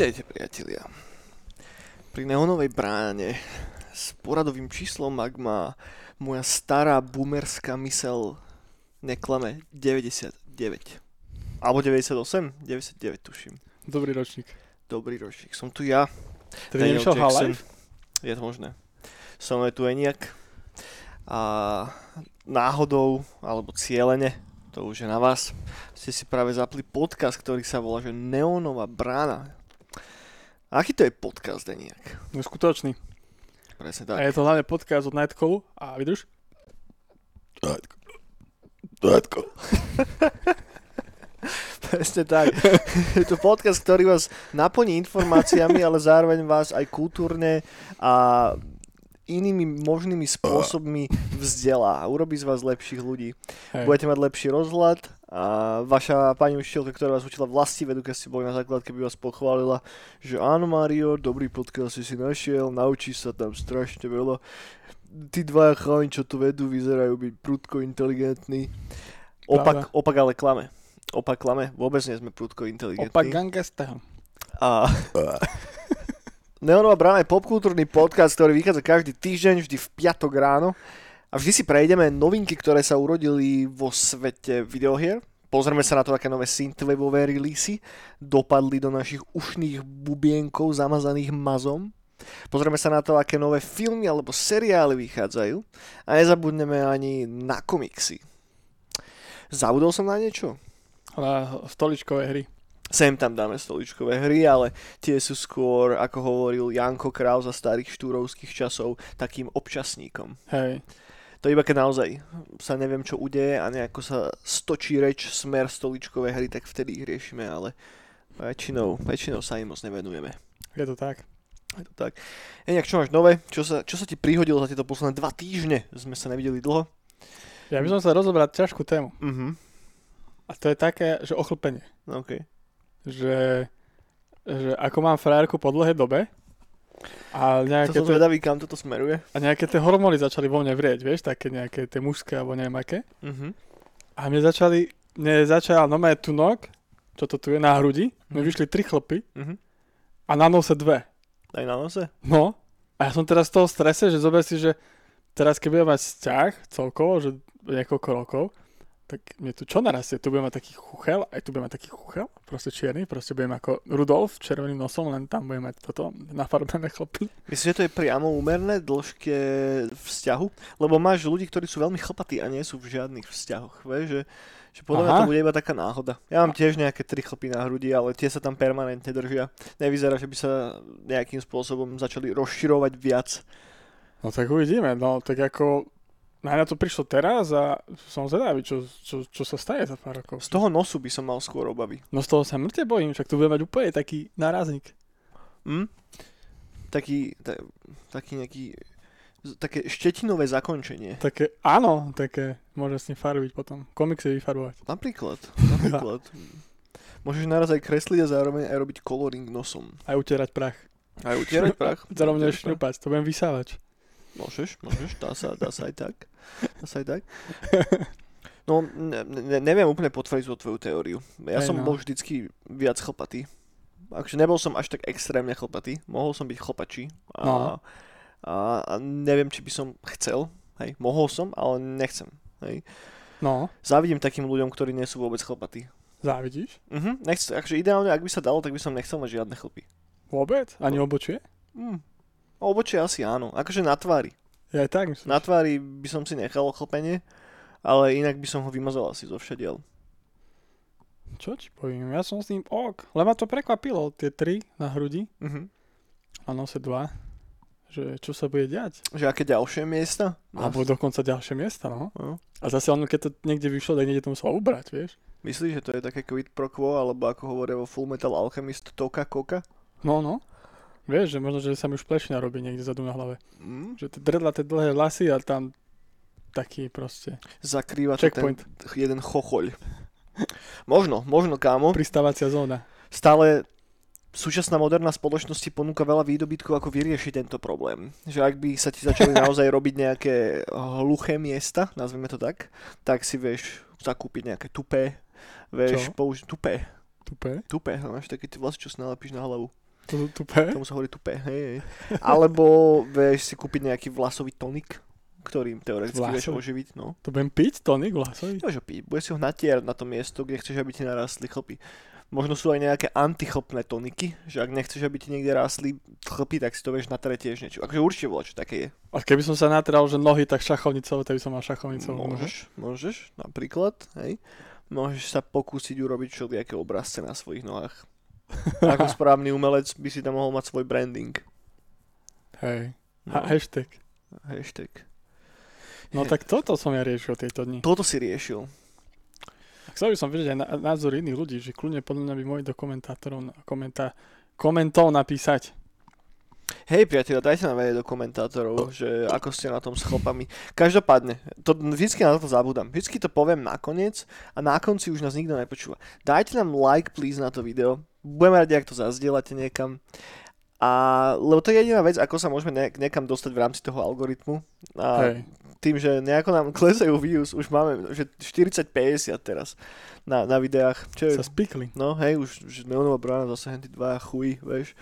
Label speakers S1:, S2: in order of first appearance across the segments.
S1: Vítajte priatelia. Pri neonovej bráne s poradovým číslom, ak má moja stará boomerská mysel neklame 99. Alebo 98? 99 tuším.
S2: Dobrý ročník.
S1: Dobrý ročník. Som tu ja.
S2: Je nešiel Half-Life?
S1: Je to možné. Som tu Eniak. A náhodou, alebo cieľene, to už je na vás, ste si práve zapli podcast, ktorý sa volá, že Neonová brána. A aký to je podcast, Eniak?
S2: No skutočný.
S1: Presne
S2: A
S1: tak.
S2: je to hlavne podcast od Nightcallu. A vydrž?
S1: Tatko. Presne tak. Je to podcast, ktorý vás naplní informáciami, ale zároveň vás aj kultúrne a inými možnými spôsobmi vzdelá. Urobí z vás lepších ľudí.
S2: Hej.
S1: Budete mať lepší rozhľad a vaša pani učiteľka, ktorá vás učila vlasti vedu, keď ste boli na základke, by vás pochválila, že áno Mario, dobrý podcast si si našiel, naučíš sa tam strašne veľa. Tí dvaja chalani, čo to vedú, vyzerajú byť prudko inteligentní. Opak, opak ale klame. Opak klame. Vôbec nie sme prudko inteligentní.
S2: Opak Gangasta.
S1: A... Neonová brána je popkultúrny podcast, ktorý vychádza každý týždeň, vždy v piatok ráno. A vždy si prejdeme novinky, ktoré sa urodili vo svete videohier. Pozrieme sa na to, aké nové synthwaveové releasy dopadli do našich ušných bubienkov zamazaných mazom. Pozrieme sa na to, aké nové filmy alebo seriály vychádzajú. A nezabudneme ani na komiksy. Zabudol som na niečo?
S2: Na stoličkové hry.
S1: Sem tam dáme stoličkové hry, ale tie sú skôr, ako hovoril Janko Král za starých štúrovských časov, takým občasníkom.
S2: Hej.
S1: To iba keď naozaj sa neviem, čo udeje a nejako sa stočí reč smer stoličkové hry, tak vtedy ich riešime, ale väčšinou, väčšinou sa im moc nevenujeme.
S2: Je to tak.
S1: Je to tak. Eniak, čo máš nové? Čo sa, čo sa ti prihodilo za tieto posledné dva týždne? Sme sa nevideli dlho.
S2: Ja by som sa rozobrať ťažkú tému.
S1: Mhm.
S2: A to je také, že ochlpenie.
S1: No, OK.
S2: Že, že ako mám frajerku po dlhej dobe a
S1: To
S2: nejaké,
S1: som
S2: tie,
S1: zvedavý, kam toto smeruje.
S2: a nejaké tie hormóny začali vo mne vrieť, vieš, také nejaké tie mužské alebo neviem aké.
S1: Mhm.
S2: A mne začali, mne začal nomé tunok, čo to tu je na hrudi, mi
S1: Mhm.
S2: vyšli tri chlpy
S1: Mhm.
S2: a na nose dve.
S1: Aj na nose?
S2: No, a ja som teraz v toho strese, že zober si, že teraz keď budem mať vzťah celkovo, že niekoľko rokov, tak mne tu čo narastie? Tu budem mať taký chuchel, aj tu budem mať taký chuchel, proste čierny, proste budem ako Rudolf, červeným nosom, len tam budem mať toto nafarbené chlpy.
S1: Myslím, že to je priamo úmerné dĺžke vzťahu? Lebo máš ľudí, ktorí sú veľmi chlpatí a nie sú v žiadnych vzťahoch, vieš, že, že podľa mňa to bude iba taká náhoda. Ja mám tiež nejaké tri chlpy na hrudi, ale tie sa tam permanentne držia. Nevyzerá, že by sa nejakým spôsobom začali rozširovať viac.
S2: No tak uvidíme, no tak ako na mňa to prišlo teraz a som zvedavý, čo, čo, čo sa stane za pár rokov.
S1: Z toho nosu by som mal skôr obavy.
S2: No z toho sa mŕte bojím, však tu budem mať úplne taký nárazník.
S1: Hm? Taký, ta, taký nejaký také štetinové zakončenie.
S2: Také, áno, také, môže s ním farbiť potom, komiksy vyfarbovať.
S1: Napríklad, napríklad. Môžeš naraz aj kresliť a zároveň aj robiť coloring nosom.
S2: Aj utierať prach.
S1: Aj utierať prach.
S2: Zároveň
S1: prach.
S2: šňupať, to budem vysávač.
S1: Môžeš, môžeš, dá sa, dá sa aj tak. Dá sa aj tak. No, ne, ne, neviem úplne potvrdiť tú tvoju teóriu. Ja
S2: Hej,
S1: som
S2: no.
S1: bol vždycky viac chlpatý. Akože nebol som až tak extrémne chlpatý. Mohol som byť chlpačí. A,
S2: No.
S1: a, a neviem, či by som chcel. Hej, mohol som, ale nechcem. Hej.
S2: No,
S1: Závidím takým ľuďom, ktorí nie sú vôbec chlpatí.
S2: závidíš?
S1: Mhm, nechcem, akože ideálne, ak by sa dalo, tak by som nechcel mať žiadne chlpy.
S2: Vôbec? Ani obočie?
S1: Hm. Obočie asi áno. Akože na tvári.
S2: Ja aj tak myslím.
S1: Na tvári by som si nechal chlpenie, ale inak by som ho vymazal asi zo všadiel.
S2: Čo ti poviem? Ja som s ním ok. Len ma to prekvapilo, tie tri na hrudi
S1: Mhm.
S2: a nose dva. Že čo sa bude diať?
S1: Že aké ďalšie miesta?
S2: Alebo dokonca ďalšie miesta, no.
S1: No.
S2: A zase on, keď to niekde vyšlo, tak niekde to musel ubrať, vieš?
S1: Myslíš, že to je také quid pro quo, alebo ako hovoria vo Full Metal Alchemist, toka koka?
S2: No, no. Vieš, že možno, že sa mi už plešina robí niekde zadu na hlave.
S1: Mm.
S2: Že dredla, tie dlhé vlasy a tam taký proste
S1: Zakrýva to ten
S2: checkpoint,
S1: jeden chochoľ. Možno, možno kámo.
S2: pristávacia zóna.
S1: Stále súčasná moderná spoločnosť ti ponúka veľa výdobytkov, ako vyriešiť tento problém. Že ak by sa ti začali naozaj robiť nejaké hluché miesta, nazvime to tak, tak si vieš zakúpiť nejaké tupé, vieš použiť tupé,
S2: Tupé.
S1: tupé, máš také tie vlasy, čo si nalepíš na hlavu.
S2: Tupé.
S1: Tomu sa hovorí tupé, hej, hej. Alebo vieš si kúpiť nejaký vlasový tonik, ktorým teoreticky vieš
S2: Vlasový?
S1: oživiť, no.
S2: To budem piť, tonik vlasový?
S1: Môžeš ho piť, bude si ho natierať na to miesto, kde chceš, aby ti narastli chlpy. Možno sú aj nejaké antichlpné toniky, že ak nechceš, aby ti niekde rástli chlpy, tak si to vieš natrieť tiež niečo. Akože určite bolo, čo také je.
S2: A keby som sa natral, že nohy, tak šachovnicou, tak by som mal šachovnicou.
S1: Môžeš, môžeš, napríklad, hej. Môžeš sa pokúsiť urobiť všelijaké obrazce na svojich nohách. Ako správny umelec by si tam mohol mať svoj branding.
S2: Hej.
S1: No,
S2: Ha, hashtag.
S1: hashtag.
S2: No tak toto som ja riešil tieto dni.
S1: Toto si riešil.
S2: Chcel by som vedieť aj názor iných ľudí, že kľudne podľa mňa by môj do komentátorov, komentá, komentov napísať.
S1: Hej priatelia, dajte nám vedieť do komentátorov, že ako ste na tom s chlopami. Každopádne, to, vždycky na to zabudám. Vždycky to poviem nakoniec a na konci už nás nikto nepočúva. Dajte nám like please na to video. Budeme radi, ak to zazdielate niekam. A, lebo to je jediná vec, ako sa môžeme ne, niekam dostať v rámci toho algoritmu. A
S2: Hej.
S1: tým, že nejako nám klesajú views, už máme že 40-50 teraz na, na videách. Čo je,
S2: Sa spikli.
S1: no hej, už, už neonová brána, zase henty dva chuj, vieš.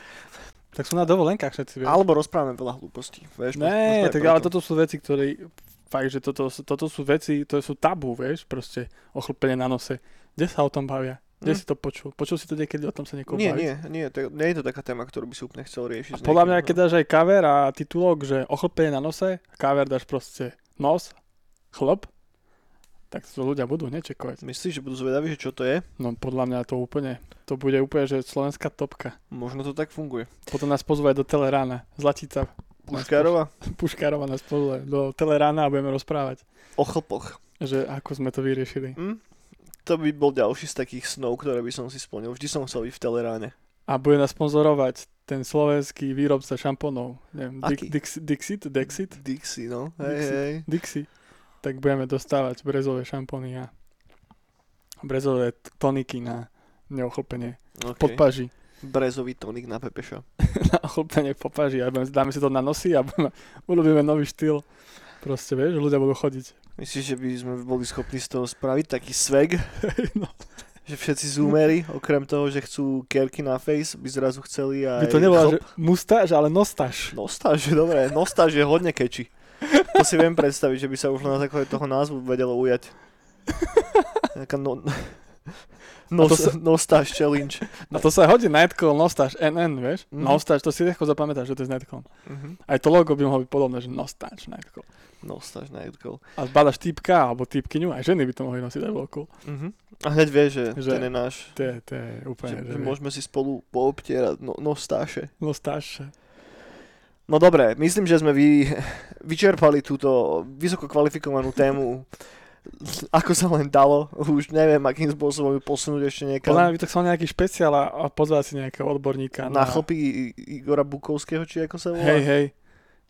S2: Tak sú na dovolenkách všetci, vieš.
S1: Alebo rozprávame veľa hlúpostí, vieš.
S2: Ne, tak
S1: preto.
S2: ale toto sú veci, ktoré fakt, že toto, toto sú veci, to sú tabu, vieš, proste ochlpenie na nose. Kde sa o tom bavia? Kde
S1: Hm.
S2: si to počul? Počul si to niekedy o tom sa niekoho
S1: Nie, nie, nie, to, nie je to taká téma, ktorú by si úplne chcel riešiť.
S2: A podľa mňa, keď dáš aj cover a titulok, že ochlpenie na nose, cover dáš proste nos, chlop, tak to ľudia budú nečekovať.
S1: no. Myslíš, že budú zvedaví, že čo to je?
S2: No podľa mňa to úplne, to bude úplne, že slovenská topka.
S1: Možno to tak funguje.
S2: Potom nás pozvú aj do Telerána. Zlatica
S1: Puškárova?
S2: Puškárova nás pozve do Telerána a budeme rozprávať,
S1: O chlpoch.
S2: že ako sme to vyriešili.
S1: Hm? To by bol ďalší z takých snov, ktoré by som si splnil. Vždy som chcel byť v Teleráne.
S2: A bude nás sponzorovať ten slovenský výrobca šampónov. Neviem,
S1: Aký?
S2: Dix, Dix, Dixit? Dexit?
S1: Dixie, no. Hej,
S2: Dixie.
S1: hej.
S2: Dixie. Tak budeme dostávať brezové šampóny a brezové toniky na neochlpenie.
S1: Okay.
S2: Pod paži.
S1: Brezový tonik na Pepeša.
S2: na ochlpenie po paži. A dáme si to na nosy a budeme, urobíme nový štýl. Proste, vieš, ľudia budú chodiť.
S1: Myslíš, že by sme boli schopní z toho spraviť taký swag?
S2: no.
S1: Že všetci zoomery, okrem toho, že chcú kerky na face, by zrazu chceli aj
S2: By to nebola, že mustáž, ale nostáž.
S1: Je dobré, nostáž je hodne keči. To si viem predstaviť, že by sa už na základe toho názvu vedelo ujať. Taká no... Nos,
S2: sa-
S1: Nostáž challenge.
S2: A to sa hodí Nightcall, nostáž, NN, vieš?
S1: Mhm.
S2: Nostáž, to si ľahko zapamätáš, že to je Nightcall.
S1: Mhm.
S2: Aj to logo by mohlo byť podobné, že nostáž, Nightcall.
S1: Nostáž Nightcall.
S2: A zbadaš typka alebo typkyňu, aj ženy by to mohli nosiť aj bolo cool.
S1: Mhm. A hneď vieš, že,
S2: Že-
S1: ten je náš.
S2: To je, to je úplne, že,
S1: že môžeme si spolu poobtierať no, nostáše.
S2: nostáž.
S1: No dobre, myslím, že sme vy, vyčerpali túto vysoko kvalifikovanú tému ako sa len dalo. Už neviem, akým spôsobom ju posunúť ešte niekam.
S2: Podľa mňa by to chcel nejaký špeciál a, pozvať si nejakého odborníka.
S1: Na chlpy I- Igora Bukovského, či ako sa volá?
S2: Hej, hej.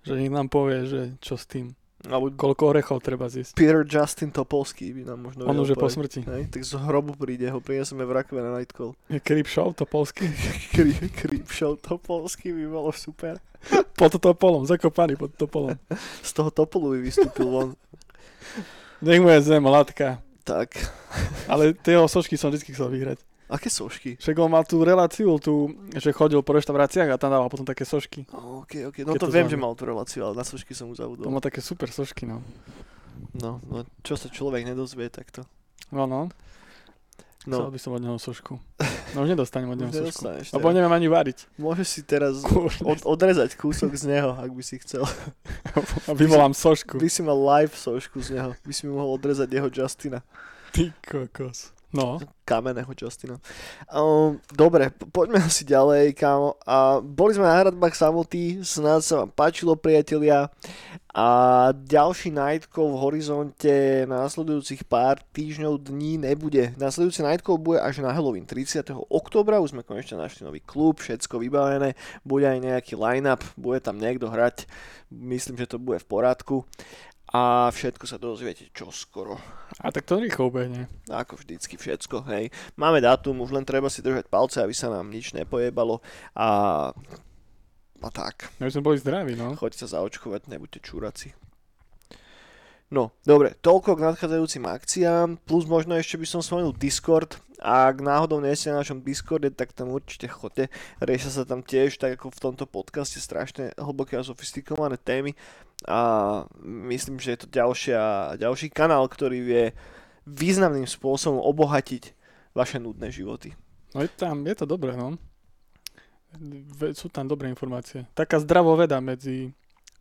S2: Že nech nám povie, že čo s tým.
S1: Alebo
S2: Koľko orechov treba zjesť.
S1: Peter Justin Topolský by nám možno
S2: On už je po smrti.
S1: Hej, tak z hrobu príde, ho prinesieme v rakve na Nightcall.
S2: Je Creep Show, to polský.
S1: Creep, creep show Topolský by bolo super.
S2: Pod topolom, zakopaný pod topolom.
S1: Z toho Topolu by vystúpil von.
S2: Nech mu je zem, latka.
S1: Tak,
S2: Ale tie jeho sošky som vždy chcel vyhrať.
S1: Aké sošky?
S2: Však on mal tú reláciu, tú, že chodil po reštauráciách a tam dával potom také sošky.
S1: OK, OK. No
S2: Keď
S1: to
S2: to
S1: viem, že mal tú reláciu, ale na sošky som
S2: To
S1: zabudol.
S2: má také super sošky, no.
S1: No, no, čo sa človek nedozvie takto.
S2: No, no. Chcel
S1: No,
S2: by som od neho sošku. No už nedostanem od neho sošku. Lebo
S1: teraz.
S2: neviem ani variť.
S1: Môžeš si teraz od, odrezať kúsok z neho, ak by si chcel.
S2: A vyvolám sošku.
S1: By si mal live sošku z neho. By si mi mohol odrezať jeho Justina.
S2: Ty kokos. No,
S1: kamenného Justina. Um, dobre, po- poďme asi ďalej, kámo. A boli sme na hradbách samotí, snáď sa vám páčilo, priatelia. A ďalší Nightcall v horizonte následujúcich pár týždňov, dní nebude. Následujúci Nightcall bude až na Halloween 30. oktobra, už sme konečne našli nový klub, všetko vybavené, bude aj nejaký line-up, bude tam niekto hrať, myslím, že to bude v porádku. A všetko sa dozviete čoskoro.
S2: a tak to rýchlo ubehne.
S1: Ako vždycky všetko, hej. Máme dátum, už len treba si držať palce, aby sa nám nič nepojebalo a, a tak.
S2: My sme boli zdraví, no.
S1: Choďte sa zaočkovať, nebuďte čúraci. No, dobre, toľko k nadchádzajúcim akciám, plus možno ešte by som spomenul Discord. Ak náhodou nie ste na našom Discorde, tak tam určite chodte. Riešia sa tam tiež, tak ako v tomto podcaste, strašne hlboké a sofistikované témy. A myslím, že je to ďalšia, ďalší kanál, ktorý vie významným spôsobom obohatiť vaše nudné životy.
S2: No je tam, je to dobré, no. Sú tam dobré informácie. Taká zdravoveda medzi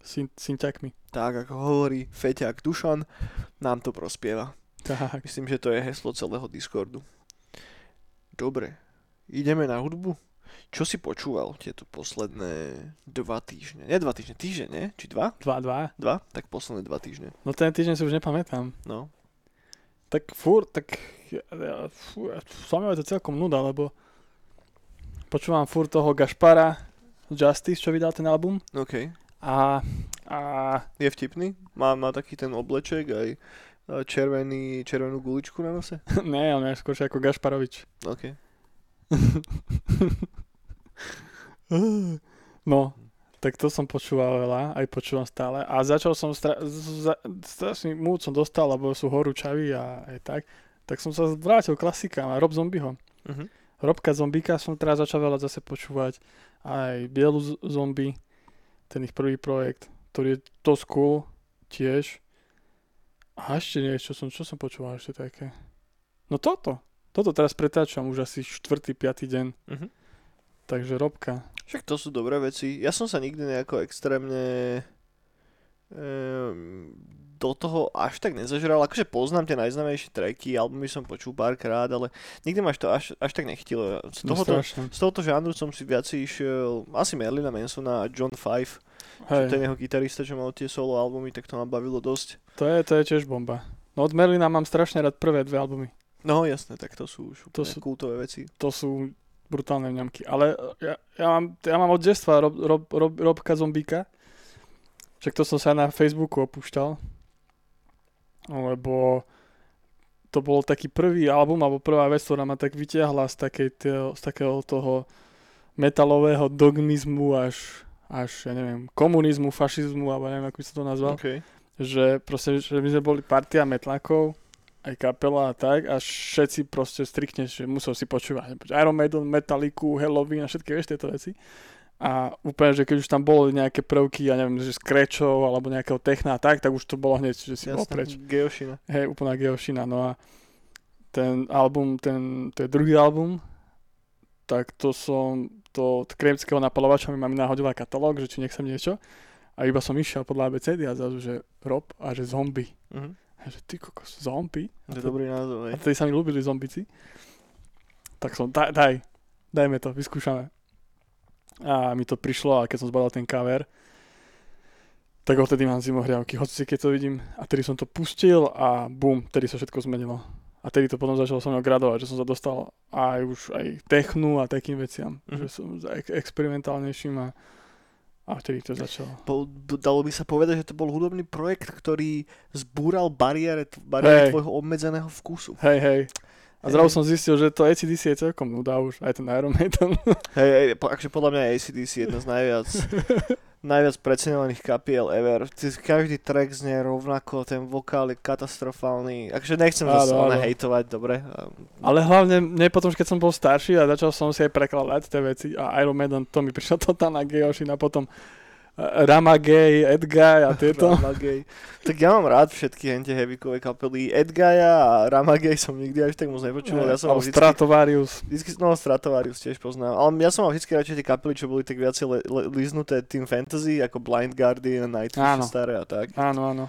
S2: syn- synťakmi.
S1: Tak ako hovorí Feťák Dušan, nám to prospieva.
S2: Tak.
S1: Myslím, že to je heslo celého Discordu. Dobre, ideme na hudbu. Čo si počúval tieto posledné dva týždne? Nie dva týždne, týždeň, nie? Či dva?
S2: 2-2.
S1: Dva? Tak posledné dva týždne.
S2: No ten týždeň si už nepamätám.
S1: No.
S2: Tak furt, tak ja, ja, fú, ja, je to celkom nuda, lebo počúvam furt toho Gašpara Justice, čo vydal ten album.
S1: OK.
S2: A, a
S1: Je vtipný? Má, má taký ten obleček aj e, červený, červenú guličku na nose?
S2: ne, on je skôr ako Gašparovič.
S1: OK.
S2: No, tak to som počúval veľa, aj počúvam stále. A začal som, stra- za- strašný múd som dostal, lebo sú horúčaví a aj tak. Tak som sa vrátil klasikám a Rob Zombieho.
S1: Uh-huh.
S2: Robka Zombíka som teraz začal veľa zase počúvať. Aj Bielu zombie, ten ich prvý projekt, ktorý je to cool tiež. A ešte niečo som, čo som počúval ešte také. No toto. Toto teraz pretáčam už asi 4. 5. deň.
S1: Uh-huh.
S2: Takže Robka.
S1: Však to sú dobré veci. Ja som sa nikdy nejako extrémne do toho až tak nezažral. Akože poznám tie najznámejšie tracky, albumy som počul párkrát, ale nikdy ma až to až, až tak nechytilo. Z
S2: No
S1: tohoto, z tohoto žánru som si viac išiel asi Merlina Mansona a John Five.
S2: Hej,
S1: ten jeho gitarista, čo mal tie solo albumy, tak to ma bavilo dosť.
S2: to je, to je tiež bomba. No od Merlina mám strašne rád prvé dve albumy.
S1: No jasné, tak to sú už
S2: To sú-
S1: kultové veci.
S2: To sú brutálne vňamky. Ale ja, ja, mám, ja mám od detstva Rob, Rob, Rob, Robka Zombíka. Však to som sa na Facebooku opúšťal. Lebo to bol taký prvý album, alebo prvá vec, ktorá ma tak vyťahla z, takej, tého, z takého toho metalového dogmizmu až, až, ja neviem, komunizmu, fašizmu, alebo neviem, ako by sa to nazval.
S1: Okay.
S2: že proste, že my sme boli partia metlakov, aj kapela a tak a všetci proste striktne, že musel si počúvať Iron Maiden, Metallicu, Halloween a všetky vieš tieto veci. A úplne, že keď už tam boli nejaké prvky, ja neviem, že scratchov alebo nejakého techna a tak, tak už to bolo hneď, že si bol preč.
S1: Geošina.
S2: Hej, úplná geošina. No a ten album, ten, to je druhý album, tak to som, to od kremského napalovača mi mami nahodila katalóg, že či nechcem niečo. A iba som išiel podľa ABCD a zrazu, že Rob a že zombie.
S1: Uh-huh.
S2: A že ty kokos, zombie?
S1: To je dobrý názov,
S2: A
S1: hej.
S2: vtedy sa mi ľúbili zombici. Tak som, daj, daj, dajme to, vyskúšame. A mi to prišlo a keď som zbadal ten cover, tak odtedy mám zimohriavky, hoci keď to vidím. A tedy som to pustil a bum, tedy sa všetko zmenilo. A tedy to potom začalo so mnou gradovať, že som sa dostal aj už aj technu a takým veciam.
S1: Mhm.
S2: Že som za ex- experimentálnejším a, a vtedy to začalo.
S1: Po, dalo by sa povedať, že to bol hudobný projekt, ktorý zbúral bariére, bariére
S2: Hej.
S1: tvojho obmedzeného vkusu.
S2: Hej, hej. A zrazu som zistil, že to ACDC je celkom nuda už, aj ten Iron Maiden.
S1: Hej, hej, akože podľa mňa je ACDC jedna z najviac, najviac precenovaných kapiel ever. Každý track znie rovnako, ten vokál je katastrofálny. Akože nechcem zase
S2: áno.
S1: hejtovať, dobre.
S2: Ale hlavne mne potom, keď som bol starší a začal som si aj prekladať tie veci a Iron Maiden, to mi prišla totálna geošina, potom Rama Gay, Edguy a tieto.
S1: Ramagej. Tak ja mám rád všetky hente heavykové kapely. Edgaja a Ramagej som nikdy až tak moc nepočul. Ja som vždycky,
S2: Stratovarius.
S1: vždycky, no Stratovarius tiež poznám. Ale ja som mal vždycky radšej tie kapely, čo boli tak viacej le, le, liznuté tým fantasy, ako Blind Guardian, Nightwish staré a tak.
S2: Áno, áno.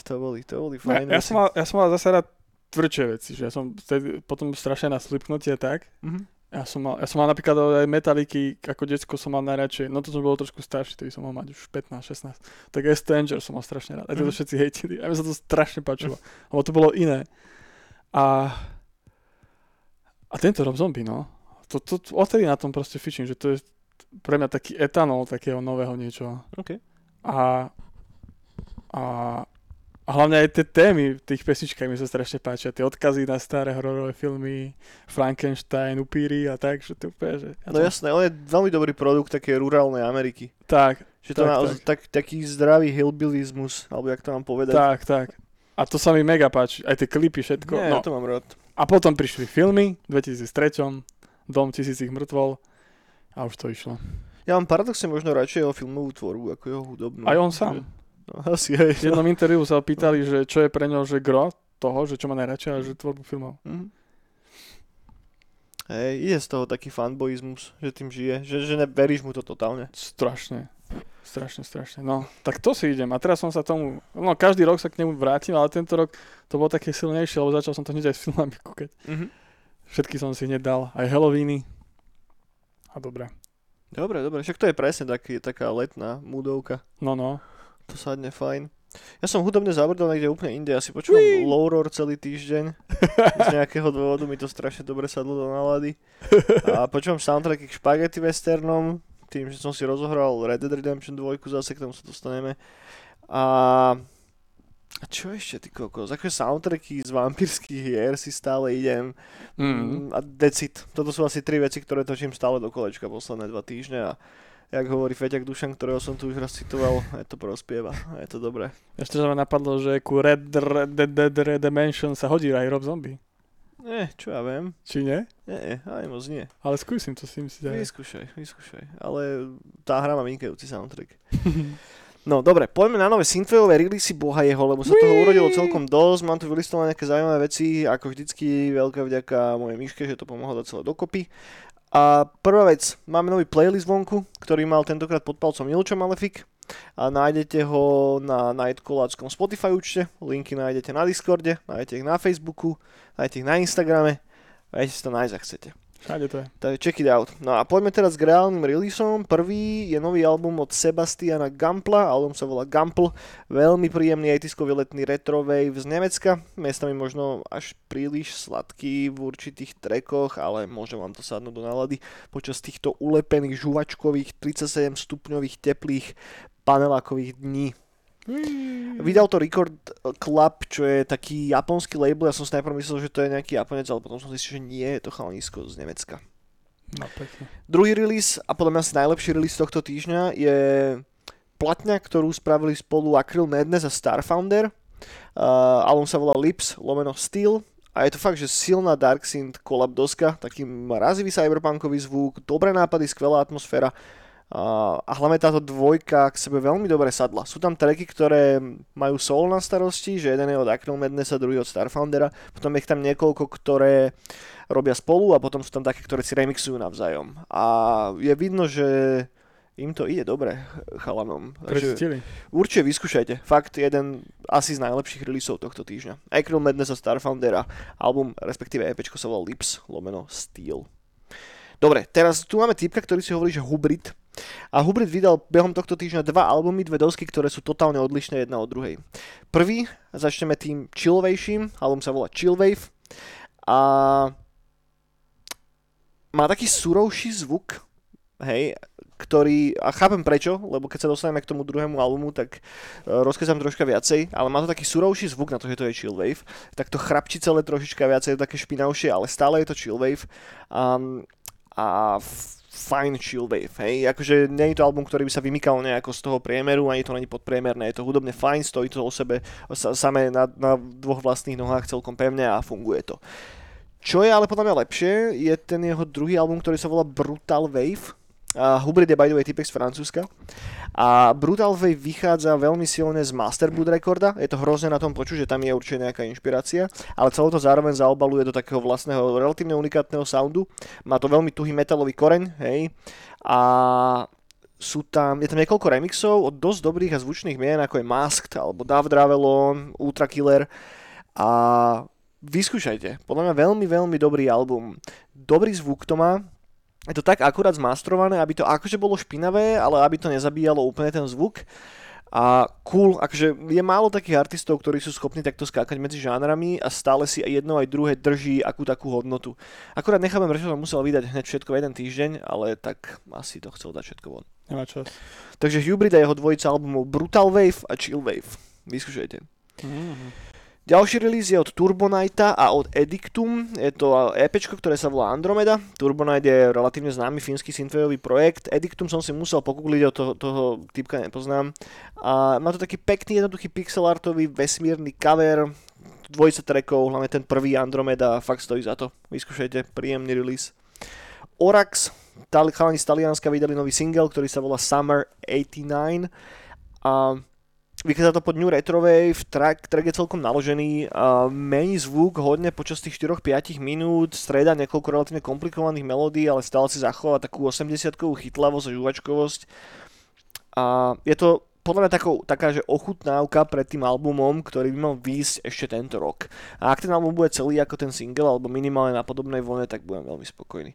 S1: To boli, to boli
S2: Ja,
S1: fajn
S2: ja,
S1: veci.
S2: som mal, ja som mal zase rád tvrdšie veci, že ja som vtedy, potom strašne na slipnutie tak.
S1: Mhm.
S2: Ja som mal, ja som mal napríklad aj metaliky, ako decko som mal najradšej, no to som bol trošku starší, tedy som mal mať už 15, 16. Tak Stranger som mal strašne rád, aj to
S1: Mhm.
S2: všetci hejtili, a mi sa to strašne páčilo, lebo to bolo iné. A, a tento Rob Zombie, no, to, to, to odtedy na tom proste fičím, že to je pre mňa taký etanol takého nového niečoho.
S1: OK.
S2: A, a, a hlavne aj tie témy v tých pesničkách mi sa strašne páčia. Tie odkazy na staré hororové filmy, Frankenstein, upíry a tak, že to úplne, že... Ja
S1: No
S2: to-
S1: jasné, on je veľmi dobrý produkt také rurálnej Ameriky.
S2: Tak,
S1: Že to
S2: Tak,
S1: naozaj tak, taký zdravý hillbilizmus, alebo jak to mám povedať.
S2: tak, tak. A to sa mi mega páči. Aj tie klipy, všetko.
S1: Nie,
S2: no.
S1: ja to mám rád.
S2: A potom prišli filmy v 2003. Dom tisícich mŕtvol. A už to išlo.
S1: Ja mám paradoxne možno radšej jeho filmovú tvorbu, ako jeho hudobnú.
S2: Aj on sám.
S1: No, asi aj.
S2: V jednom interviu sa pýtali, že čo je pre ňo, že gro toho, že čo má najradšej, a že tvorbu filmov.
S1: Mhm. Hej, ide z toho taký fanboizmus, že tým žije, že, že neveríš mu to totálne.
S2: Strašne. Strašne, strašne. No, tak to si idem. A teraz som sa tomu, no každý rok sa k nemu vrátim, ale tento rok to bolo také silnejšie, lebo začal som to hneď aj s filmami kúkať.
S1: Mhm.
S2: Všetky som si hneď dal, aj Halloweeny. A dobre.
S1: Dobre, dobre, však to je presne taký, taká letná múdovka.
S2: No, no.
S1: To sadne fajn. Ja som hudobne zabrdol niekde úplne inde, asi počúvam
S2: Uí.
S1: Lowroar celý týždeň. Z nejakého dôvodu mi to strašne dobre sadlo do nálady. A počúvam soundtracky k Spaghetti Westernom, tým, že som si rozohral Red Dead Redemption 2, zase k tomu sa dostaneme. A, a čo ešte, ty kokos? Aké soundtracky z vampírskych hier si stále idem.
S2: Mm.
S1: A decit. Toto sú asi tri veci, ktoré točím stále do kolečka posledné dva týždne a jak hovorí Feťak Dušan, ktorého som tu už raz citoval, je to prospieva, je to dobré.
S2: Ešte sa ma napadlo, že ku Red Red Dead Redemption sa hodí aj Rob Zombie.
S1: Nie, čo ja viem.
S2: Či nie?
S1: Nie, aj moc nie.
S2: Ale skúsim to si myslím.
S1: Vyskúšaj, vyskúšaj. Ale tá hra má vynikajúci soundtrack. No dobre, poďme na nové synthwaveové releasy boha jeho, lebo sa toho urodilo celkom dosť. Mám tu vylistované nejaké zaujímavé veci, ako vždycky veľká vďaka mojej myške, že to pomohlo dať celé dokopy. A prvá vec, máme nový playlist vonku, ktorý mal tentokrát pod palcom Ilčo Malefic. A nájdete ho na Nightcalláckom Spotify účte, linky nájdete na Discorde, nájdete ich na Facebooku, nájdete ich na Instagrame, viete si to nájsť, ak chcete.
S2: Všade to je.
S1: Takže check it out. No a poďme teraz k reálnym releaseom. Prvý je nový album od Sebastiana Gampla, album sa volá Gampl. Veľmi príjemný 80 letný retro wave z Nemecka. Miestami možno až príliš sladký v určitých trekoch, ale môže vám to sadnúť do nálady počas týchto ulepených žuvačkových 37 stupňových teplých panelákových dní. Vydal to Record Club, čo je taký japonský label. Ja som si najprv myslel, že to je nejaký Japonec, ale potom som zistil, že nie, je to chalanisko z Nemecka.
S2: No pekne.
S1: Druhý release, a podľa mňa asi najlepší release tohto týždňa, je platňa, ktorú spravili spolu Acryl Madness a Starfounder. Uh, album sa volá Lips, lomeno Steel. A je to fakt, že silná Dark Synth collab doska, taký mrazivý cyberpunkový zvuk, dobré nápady, skvelá atmosféra. A hlavne táto dvojka k sebe veľmi dobre sadla. Sú tam tracky, ktoré majú soul na starosti, že jeden je od Acryl Madness a druhý od Starfoundera. Potom je tam niekoľko, ktoré robia spolu a potom sú tam také, ktoré si remixujú navzájom. A je vidno, že im to ide dobre chalanom. Takže určite vyskúšajte. Fakt jeden asi z najlepších releaseov tohto týždňa. Acryl Madness a Starfoundera. Album, respektíve EPčko sa volá Lips, lomeno Steel. Dobre, teraz tu máme typka, ktorý si hovorí, že Hubrid. A Hubrid vydal behom tohto týždňa dva albumy, dve dosky, ktoré sú totálne odlišné jedna od druhej. Prvý, začneme tým chillovejším, album sa volá Chillwave. A má taký surovší zvuk, hej, ktorý, a chápem prečo, lebo keď sa dostaneme k tomu druhému albumu, tak uh, rozkazám troška viacej, ale má to taký surovší zvuk na to, že to je chillwave, tak to chrapčí celé trošička viacej, je to také špinavšie, ale stále je to chillwave. Um, a f- fajn chillwave, hej, akože nie je to album, ktorý by sa vymykal nejako z toho priemeru, ani to není podpriemerné, je to hudobne fajn, stojí to o sebe sa, samé na, na dvoch vlastných nohách celkom pevne a funguje to. Čo je ale podľa mňa lepšie, je ten jeho druhý album, ktorý sa volá Brutal Wave. A Hubrid je by the way typek z Francúzska. A Brutal Wave vychádza veľmi silne z Masterboot rekorda. Je to hrozne na tom počuť, že tam je určite nejaká inšpirácia, ale celé to zároveň zaobaluje do takého vlastného relatívne unikátneho soundu. Má to veľmi tuhý metalový koreň, hej. A sú tam, je tam niekoľko remixov od dosť dobrých a zvučných mien, ako je Masked, alebo Dav Dravelon, Ultra Killer. A vyskúšajte. Podľa mňa veľmi, veľmi dobrý album. Dobrý zvuk to má. Je to tak akurát zmastrované, aby to akože bolo špinavé, ale aby to nezabíjalo úplne ten zvuk. A cool, akože je málo takých artistov, ktorí sú schopní takto skákať medzi žánrami a stále si aj jedno aj druhé drží akú takú hodnotu. Akurát nechápem, prečo som musel vydať hneď všetko v jeden týždeň, ale tak asi to chcel dať všetko von.
S2: Nemá čas.
S1: Takže Hubrid a jeho dvojica albumov Brutal Wave a Chill Wave. Vyskúšajte.
S2: Mm-hmm.
S1: Ďalší release je od Turbonita a od Edictum. Je to EP, ktoré sa volá Andromeda. Turbonite je relatívne známy fínsky synthwaveový projekt. Edictum som si musel pokúkliť, o toho, toho typka nepoznám. A má to taký pekný, jednoduchý pixelartový vesmírny cover, dvojica trackov, hlavne ten prvý Andromeda, fakt stojí za to. Vyskúšajte, príjemný release. Orax, chalani z Talianska vydali nový single, ktorý sa volá Summer 89. A Vychádza to pod New Retrowave, track, track je celkom naložený, uh, mení zvuk hodne počas tých 4-5 minút, streda niekoľko relatívne komplikovaných melódií, ale stále si zachová takú 80-kovú chytlavosť a žuvačkovosť. A je to podľa mňa takou, taká, že ochutnávka pred tým albumom, ktorý by mal výjsť ešte tento rok. A ak ten album bude celý ako ten single, alebo minimálne na podobnej vlne, tak budem veľmi spokojný.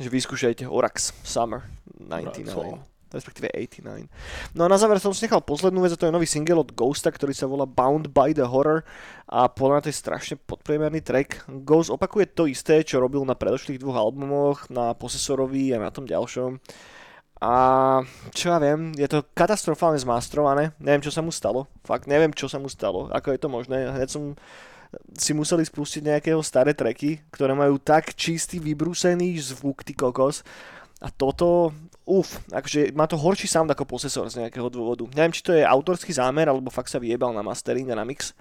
S1: Takže vyskúšajte Orax Summer 99 respektíve 89. No a na záver som si nechal poslednú vec, a to je nový single od Ghosta, ktorý sa volá Bound by the Horror a podľa mňa to je strašne podpriemerný track. Ghost opakuje to isté, čo robil na predošlých dvoch albumoch, na Possessorovi a na tom ďalšom. A čo ja viem, je to katastrofálne zmastrované, neviem čo sa mu stalo, fakt neviem čo sa mu stalo, ako je to možné, hneď som si museli spustiť nejakého staré tracky, ktoré majú tak čistý, vybrúsený zvuk, ty kokos, a toto, uf, akože má to horší sound ako posesor z nejakého dôvodu. Neviem, či to je autorský zámer, alebo fakt sa vyjebal na mastering a na mix.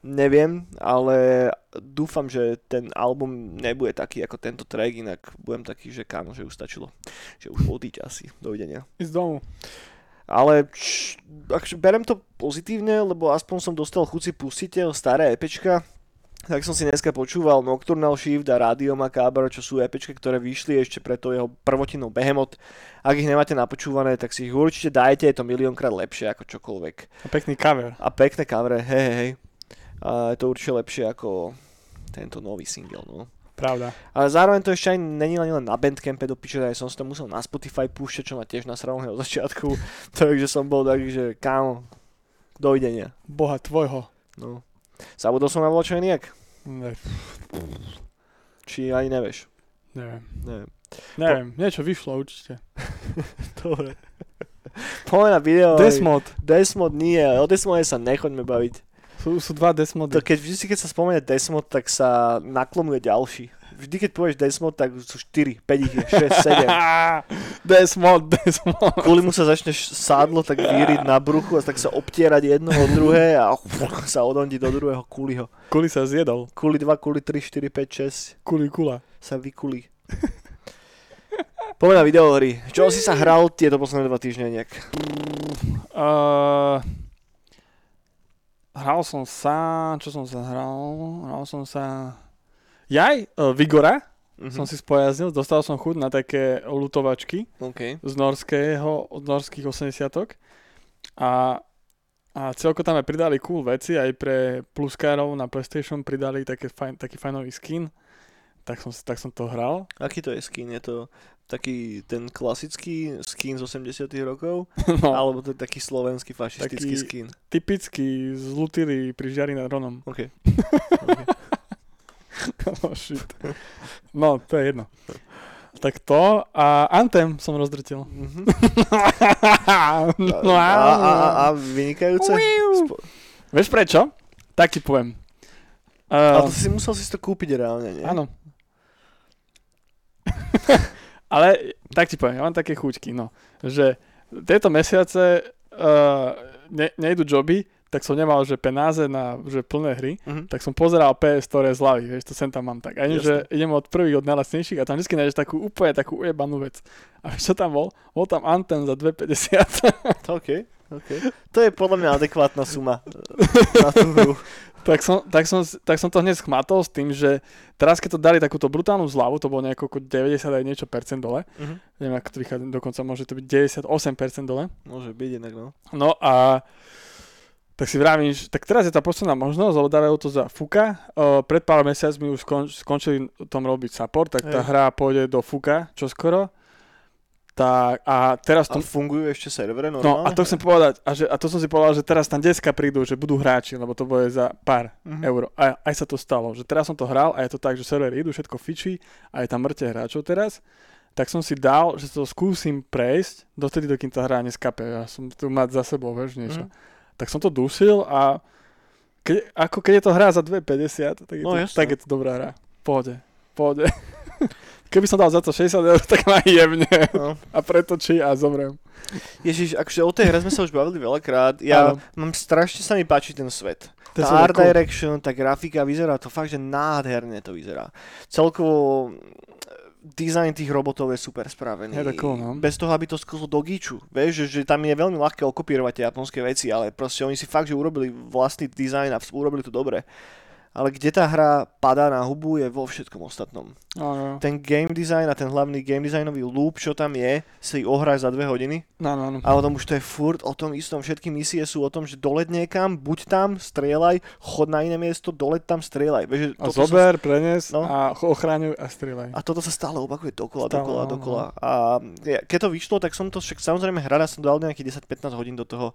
S1: Neviem, ale dúfam, že ten album nebude taký ako tento track, inak budem taký, že kámo, že už stačilo. Že už odíť asi. Dovidenia.
S2: Ísť domov.
S1: Ale č, akože berem to pozitívne, lebo aspoň som dostal chuť si pustiť staré EPčka, tak som si dneska počúval Nocturnal Shift a Radio Macabre, čo sú EPčky, ktoré vyšli ešte pre to jeho prvotinou Behemoth. Ak ich nemáte napočúvané, tak si ich určite dajte, je to miliónkrát lepšie ako čokoľvek.
S2: A pekný cover.
S1: A pekné cover, hej, hej, hej. A je to určite lepšie ako tento nový single, no.
S2: Pravda.
S1: Ale zároveň to ešte aj není len na Bandcampe do piče, aj som si to musel na Spotify púšťať, čo ma tiež nasralo od začiatku. Takže som bol taký, že kámo, dovidenia.
S2: Boha tvojho.
S1: No. Zabudol som na voľačo nejak?
S2: Ne,
S1: Či ani nevieš?
S2: neviem.
S1: Neviem.
S2: Neviem, niečo vyšlo určite.
S1: Dobre. Poďme na video.
S2: Desmod.
S1: Desmod nie, o Desmode sa nechoďme baviť.
S2: Sú, sú dva Desmody.
S1: To keď, vždy, keď sa spomenie Desmod, tak sa naklonuje ďalší. Vždy, keď povieš Desmod, tak sú 4, 5 ich je, 6, 7.
S2: Desmod, Desmod.
S1: Kvôli mu sa začne š- sádlo tak víriť na bruchu a tak sa obtierať jedno od druhé a sa odondí do druhého kuliho.
S2: Kuli sa zjedol.
S1: Kuli 2, kuli 3, 4, 5, 6
S2: Kuli kula.
S1: sa vykulí. Poďme na videohry. Čo si sa hral tieto posledné dva týždne nejak?
S2: Uh, hral som sa, čo som sa hral? Hral som sa... Jaj, uh, Vigora
S1: Mhm.
S2: som si spojaznil, dostal som chuť na také lutovačky
S1: OK.
S2: z norského, od norských 80 a, a celko tam aj pridali cool veci, aj pre pluskárov na PlayStation pridali také fajn, taký fajnový skin, tak som, tak som to hral.
S1: Aký to je skin? Je to taký ten klasický skin z 80 rokov?
S2: No,
S1: Alebo to je taký slovenský fašistický
S2: Taký-
S1: skin?
S2: typicky zlutili pri žiari nad Ronom.
S1: OK.
S2: oh, shit. No, to je jedno. Tak to a Anthem som rozdrtil.
S1: Mhm.
S2: no,
S1: A, a, a, vynikajúce? Spo-
S2: Vieš prečo? Tak ti poviem.
S1: Ale
S2: Uh,
S1: to si musel si to kúpiť reálne, nie?
S2: áno. Ale tak ti poviem, ja mám také chuťky, no, že tieto mesiace uh, ne, nejdu joby, tak som nemal, že penáze na že plné hry,
S1: Mhm.
S2: tak som pozeral PS Store z hlavy, vieš, to sem tam mám tak. A nie, že idem od prvých, od najlacnejších a tam vždy nájdeš takú úplne takú ujebanú vec. A vieš, čo tam bol? Bol tam Anthem za 2,50.
S1: OK. To je podľa mňa adekvátna suma eh, na tú hru.
S2: tak, som, tak, som, tak som to hneď schmatol s tým, že teraz keď to dali takúto brutálnu zľavu, to bolo nejako 90 aj niečo percent dole,
S1: Mhm.
S2: neviem ako to vychádza, dokonca môže to byť 98% dole.
S1: Môže byť inak, no.
S2: No a tak si vravím, že tak teraz je tá posledná možnosť, lebo dávajú to za Fuka. Uh, pred pár mesiacmi už skon, skončili tom robiť support, tak tá
S1: Hej.
S2: hra pôjde do Fuka čoskoro. Tak, a teraz
S1: A
S2: to...
S1: fungujú ešte servere
S2: No
S1: normálne?
S2: a to chcem povedať, a, že, a to som si povedal, že teraz tam deska prídu, že budú hráči, lebo to bude za pár
S1: Mhm.
S2: eur. A aj sa to stalo, že teraz som to hral a je to tak, že servery idú, všetko fičí a je tam mŕte hráčov teraz. Tak som si dal, že to skúsim prejsť, dotedy, dokým tá hra neskape. Ja som tu mať za sebou, vieš, niečo.
S1: Mhm.
S2: Tak som to dusil a Ke, ako keď je to hra za 2,50, tak je,
S1: No,
S2: to, tak je to dobrá hra. Pohode, pohode. Keby som dal za to 60 eur, tak ma jemne.
S1: No.
S2: A pretočí a zomrem.
S1: Ježiš, akože o tej hre sme sa už bavili veľakrát. Ja
S2: Áno.
S1: mám strašne sa mi páči ten svet.
S2: To
S1: Tá art
S2: cool.
S1: direction, tá grafika, vyzerá to fakt, že nádherne to vyzerá. Celkovo design tých robotov je super spravený.
S2: Je cool, no.
S1: Bez toho, aby to skúslo do gíču. Vieš, že, že tam je veľmi ľahké okopírovať tie japonské veci, ale proste oni si fakt, že urobili vlastný dizajn a urobili to dobre. Ale kde tá hra padá na hubu je vo všetkom ostatnom.
S2: No, no,
S1: Ten game design a ten hlavný game designový loop, čo tam je, si ohraj za dve hodiny.
S2: no, no, no.
S1: A o tom už to je furt o tom istom. Všetky misie sú o tom, že dolet niekam, buď tam, strieľaj, chod na iné miesto, dolet tam, strieľaj. Vieš,
S2: A zober, prenes
S1: No.
S2: a ochráňuj a strieľaj.
S1: Sa, a toto sa stále opakuje dokola,
S2: Stále,
S1: dokola,
S2: no,
S1: dokola. A ja- keď to vyšlo, tak som to však samozrejme hrala, som dal nejakých 10-15 hodín do toho.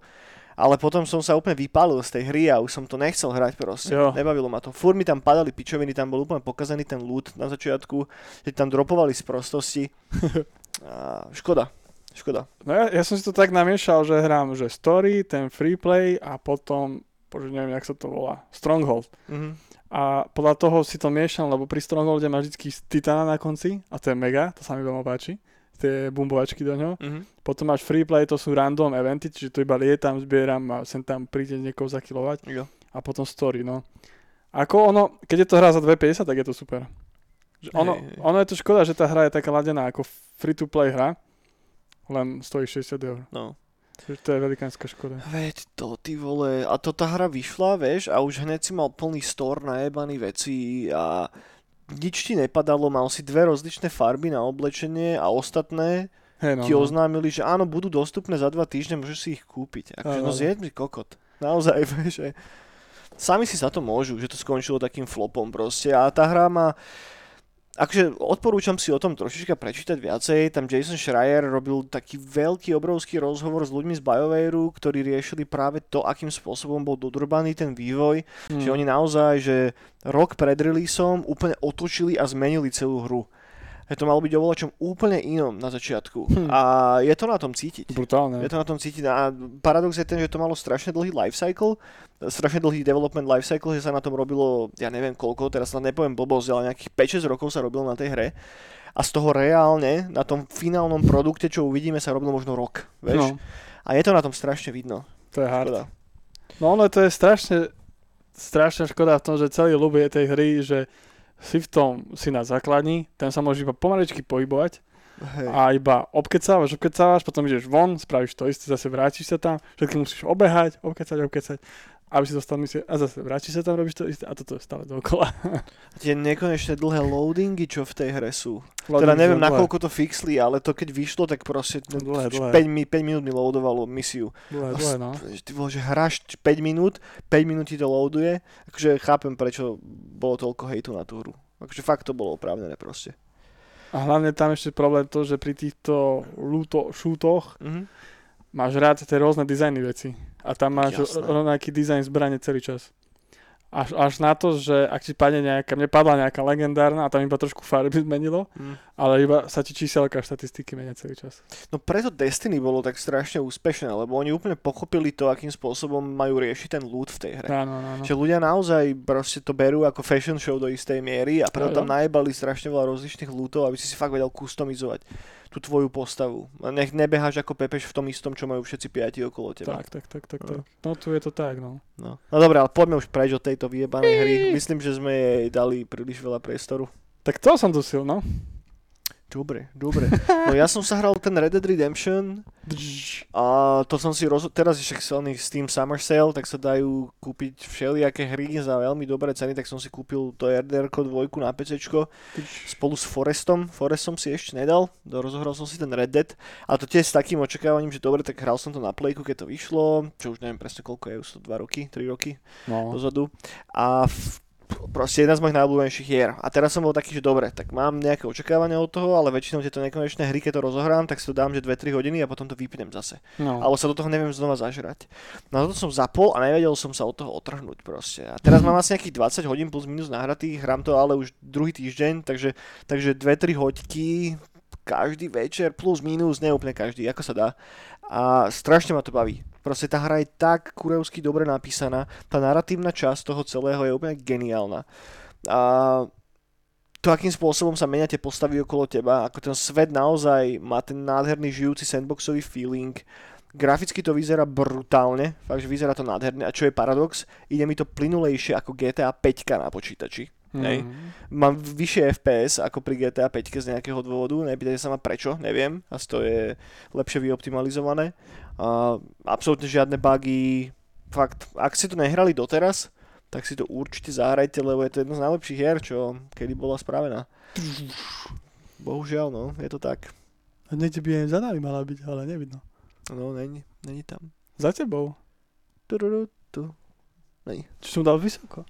S1: Ale potom som sa úplne vypálil z tej hry a už som to nechcel hrať proste.
S2: Jo.
S1: Nebavilo ma to. Fúr mi tam padali pičoviny, tam bol úplne pokazaný ten loot na začiatku, že tam dropovali z prostosti. A škoda. Škoda.
S2: No ja, ja som si to tak namiešal, že hrám, že story, ten free play a potom, bože neviem, jak sa to volá, Stronghold.
S1: Mhm.
S2: A podľa toho si to miešam, lebo pri Strongholde máš vždy Titana na konci a to je mega, to sa mi veľmi páči. Tie bumbovačky do ňoho.
S1: Mhm.
S2: Potom máš free play, to sú random eventy, čiže to iba lietam, zbieram a sem tam príde niekoho zakilovať.
S1: Jo.
S2: A potom story, no. Ako ono, keď je to hra za 2,50, tak je to super. Ono,
S1: Hej, hej.
S2: ono je to škoda, že tá hra je taká ladená ako free to play hra, len stojí 60 eur.
S1: No.
S2: To je velikánska škoda.
S1: Veď to, ty vole, a to tá hra vyšla, vieš, a už hneď si mal plný store najebaný veci a nič ti nepadalo, mal si dve rozličné farby na oblečenie a ostatné
S2: Hej, no,
S1: ti
S2: no.
S1: oznámili, že áno, budú dostupné za dva týždne, môžeš si ich kúpiť. Akože, no
S2: áno.
S1: zjed mi kokot. Naozaj, že sami si za to môžu, že to skončilo takým flopom proste a tá hra má Akože odporúčam si o tom trošička prečítať viacej. Tam Jason Schreier robil taký veľký, obrovský rozhovor s ľuďmi z BioWareu, ktorí riešili práve to, akým spôsobom bol dodrbaný ten vývoj.
S2: Mm.
S1: Že oni naozaj, že rok pred releaseom úplne otočili a zmenili celú hru. Že to malo byť o voľačom úplne inom na začiatku.
S2: Hm.
S1: A je to na tom cítiť.
S2: Brutálne.
S1: Je to na tom cítiť. A paradox je ten, že to malo strašne dlhý life cycle, strašne dlhý development life cycle, že sa na tom robilo, ja neviem koľko, teraz sa nepoviem blbosť, ale nejakých 5-6 rokov sa robilo na tej hre. A z toho reálne, na tom finálnom produkte, čo uvidíme, sa robilo možno rok. Vieš?
S2: No,
S1: A je to na tom strašne vidno.
S2: to je hard.
S1: Škoda.
S2: No ono to je strašne, strašná škoda v tom, že celý je tej hry, že si v tom si na základni, tam sa môžeš iba pomaličky pohybovať
S1: Hej.
S2: a iba obkecávaš, obkecávaš, potom ideš von, spravíš to isté, zase vrátiš sa tam, všetky musíš obehať, obkecať, obkecať, aby si dostal misie a zase vrátiš sa tam, robíš to isté a toto je stále dookola.
S1: Tie nekonečné dlhé loadingy, čo v tej hre sú.
S2: Loading
S1: Teda neviem,
S2: dlhé.
S1: nakoľko to fixli, ale to keď vyšlo, tak proste
S2: Dlhé,
S1: 5,
S2: dlhé.
S1: mi, 5 minút mi loadovalo misiu.
S2: Dlhé, dlhé, no.
S1: Ty vole, že hráš 5 minút, 5 minút ti to loaduje, akože chápem, prečo bolo toľko hejtu na tú hru. Akože fakt to bolo oprávnené proste.
S2: A hlavne tam ešte problém to, že pri týchto lúto, šútoch
S1: Mhm.
S2: máš rád tie rôzne dizajny veci. A tam máš
S1: Jasné.
S2: rovnaký dizajn zbrane celý čas. Až, až na to, že ak ti padne nejaká, mne padla nejaká legendárna a tam iba trošku farby zmenilo,
S1: Mm.
S2: ale iba sa ti číselka štatistiky menia celý čas.
S1: No preto Destiny bolo tak strašne úspešné, lebo oni úplne pochopili to, akým spôsobom majú riešiť ten loot v tej hre.
S2: Áno, áno.
S1: Že ľudia naozaj proste to berú ako fashion show do istej miery a preto
S2: jo.
S1: tam najebali strašne veľa rozličných lootov, aby si si fakt vedel customizovať tú tvoju postavu. A Nech nebeháš ako pepeš v tom istom, čo majú všetci piati okolo teba.
S2: Tak, tak, tak, tak,
S1: No.
S2: tak. No tu je to tak, no.
S1: No. no dobre, ale poďme už preč od tejto vyjebanej hry. Myslím, že sme jej dali príliš veľa priestoru.
S2: Tak to som dusil, no.
S1: Dobre, dobre. No ja som sa hral ten Red Dead Redemption a to som si roz... Teraz je však Steam Summer Sale, tak sa dajú kúpiť všelijaké hry za veľmi dobré ceny, tak som si kúpil to RDR 2 na PC spolu s Forestom. Forest som si ešte nedal, rozohral som si ten Red Dead a to tiež s takým očakávaním, že dobre, tak hral som to na Playku, keď to vyšlo, čo už neviem presne koľko je, už to 2 roky, 3 roky
S2: No.
S1: dozadu. A v, proste jedna z mojich najobľúbenejších hier. A teraz som bol taký, že dobre, tak mám nejaké očakávania od toho, ale väčšinou tieto nekonečné hry, keď to rozohrám, tak si to dám, že 2-3 hodiny a potom to vypnem zase.
S2: no.
S1: Ale sa do toho neviem znova zažrať. No toto som zapol a nevedel som sa od toho otrhnúť proste. A teraz mám asi nejakých 20 hodín plus minus nahratých, hrám to ale už druhý týždeň, takže, takže 2-3 hoďky každý večer, plus minus, neúplne každý, ako sa dá. A strašne ma to baví. Proste tá hra je tak kurevsky dobre napísaná, tá narratívna časť toho celého je úplne geniálna. A to, akým spôsobom sa menia tie postavy okolo teba, ako ten svet naozaj má ten nádherný žijúci sandboxový feeling, graficky to vyzerá brutálne, fakt, že vyzerá to nádherne. A čo je paradox, ide mi to plynulejšie ako GTA 5 na počítači. Hej.
S2: Mm.
S1: Mám vyššie FPS ako pri GTA 5 z nejakého dôvodu, nepýtajte sa ma prečo, neviem, asi to je lepšie vyoptimalizované. A absolútne žiadne bugy, fakt, ak ste to nehrali doteraz, tak si to určite zahrajte, lebo je to jedno z najlepších hier, čo kedy bola spravená. Bohužiaľ, no, je to tak.
S2: Niekde by aj za nami mala byť, ale nevidno.
S1: No, není, není tam.
S2: Za tebou.
S1: Tururu, tu.
S2: Či som dal vysoko?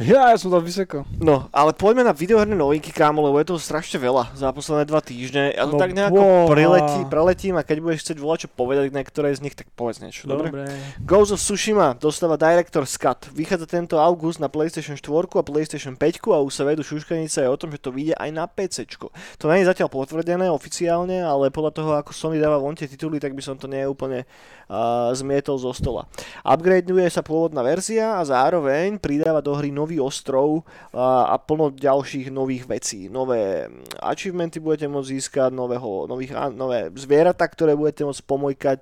S2: Ja, ja som dal vysoko.
S1: No, ale poďme na videoherné novinky, kámo, lebo je toho strašne veľa za posledné dva týždne. Ja to
S2: No
S1: tak nejako preletí, preletím a keď budeš chcieť volať čo povedať k niektoré z nich, tak povedz niečo, dobre?
S2: Dobre.
S1: Ghost of Tsushima dostáva Director's Cut. Vychádza tento august na PlayStation 4 a PlayStation 5 a už sa vedú šuškanice aj o tom, že to vyjde aj na PC. To nie je zatiaľ potvrdené oficiálne, ale podľa toho, ako Sony dáva von tie tituly, tak by som to nie úplne uh, zmietol zo stola. Upgradeuje sa pôvodná verzia a zároveň pridáva do hry nový ostrov a, a plno ďalších nových vecí. Nové mm, achievementy budete môcť získať, nového, nových, nové zvieratá, ktoré budete môcť pomojkať,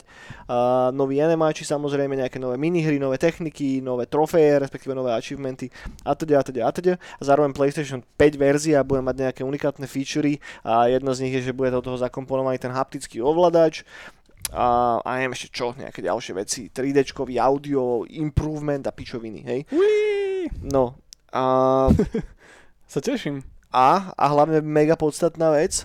S1: a noví enemáči samozrejme, nejaké nové minihry, nové techniky, nové trofeje, respektíve nové achievementy a teda a teda a teda. A zároveň PlayStation 5 verzia bude mať nejaké unikátne featurey a jedna z nich je, že bude do toho zakomponovaný ten haptický ovládač a, a neviem ešte čo, nejaké ďalšie veci, 3D audio, improvement a pičoviny, hej. No a,
S2: Sa teším.
S1: a, a hlavne mega podstatná vec,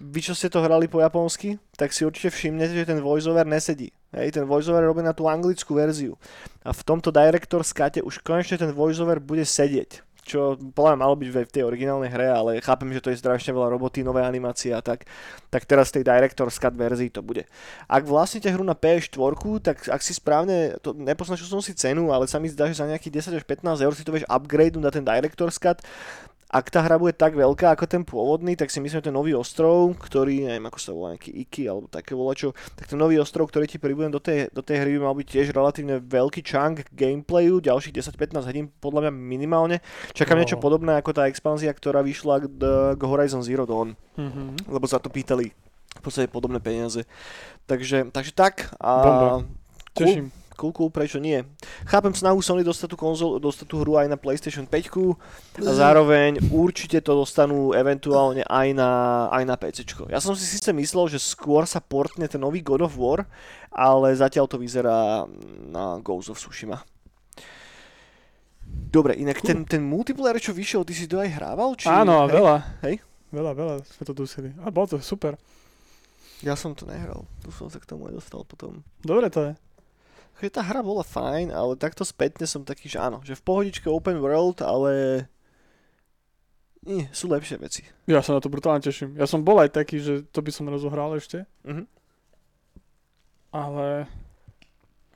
S1: vy čo ste to hrali po japonsky, tak si určite všimnete, že ten voiceover nesedí. Hej, ten voiceover robený na tú anglickú verziu. A v tomto Director's Cute už konečne ten voiceover bude sedieť. Čo podľa malo byť v tej originálnej hre, ale chápem, že to je strašne veľa roboty, nové animácie a tak. Tak teraz tej Director's Cut verzii to bude. Ak vlastníte hru na PS4, tak ak si správne, to nepoznačil som si cenu, ale sa mi zdá, že za nejakých 10 až 15 eur si to vieš upgrade na ten Director's Cut ak tá hra bude tak veľká ako ten pôvodný, tak si myslím, že ten nový ostrov, ktorý, neviem ako sa volá, nejaký Iki alebo také volačo, tak ten nový ostrov, ktorý ti pribudem do tej, do tej hry by mal byť tiež relatívne veľký chunk gameplayu, ďalších 10-15 hodín podľa mňa minimálne. Čakám
S2: No.
S1: niečo podobné ako tá expanzia, ktorá vyšla k, k Horizon Zero Dawn,
S2: Mhm.
S1: lebo sa to pýtali v podstate podobné peniaze. Takže, takže tak. A
S2: Bomba.
S1: Cool.
S2: Teším.
S1: Cool, cool, prečo nie? Chápem snahu Sony dostať tú, konzol, dostať tú hru aj na PlayStation 5 a zároveň určite to dostanú eventuálne aj na, aj na PC. Ja som si síce myslel, že skôr sa portne ten nový God of War, ale zatiaľ to vyzerá na Ghost of Tsushima. Dobre, inak ten, ten multiplayer, čo vyšiel, ty si to aj hrával? Či,
S2: Áno,
S1: hej?
S2: veľa.
S1: Hej?
S2: Veľa, veľa sme to dusili. A bolo to super.
S1: Ja som to nehral, tu som sa k tomu aj dostal potom.
S2: Dobre to je.
S1: Že tá hra bola fajn, ale takto spätne som taký, že áno, že v pohodičke open world, ale nie, sú lepšie veci.
S2: Ja sa na to brutálne teším. Ja som bol aj taký, že to by som rozohral ešte,
S1: Mhm.
S2: ale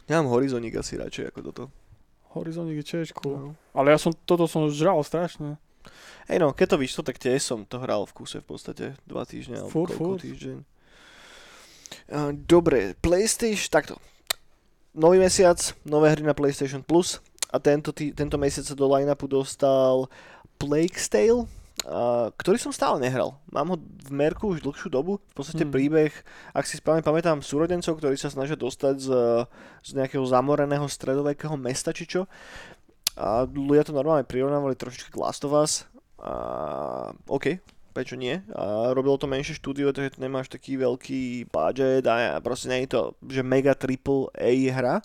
S1: Ja mám Horizonik asi radšej ako toto.
S2: Horizon je tiež cool.
S1: No.
S2: Ale ja som, toto som žral strašne.
S1: Hej no, keď to vyšlo, tak tiež som to hral v kuse v podstate dva týždne alebo koľko
S2: furt.
S1: týždeň. Dobre, PlayStation, takto. Nový mesiac, nové hry na PlayStation Plus a tento, tý, tento mesiac sa do line-upu dostal Plague's Tale, a, ktorý som stále nehral. Mám ho v merku už dlhšiu dobu. V podstate
S2: Mhm.
S1: príbeh, ak si správne pamätám, súrodencov, ktorí sa snažia dostať z, z nejakého zamoreného stredovekého mesta či čo. A ľudia to normálne prirovnávali trošička k Last of Us. A, OK, prečo nie? A robilo to menšie štúdio, takže to nemáš taký veľký budget a proste nie je to, že mega triple A hra,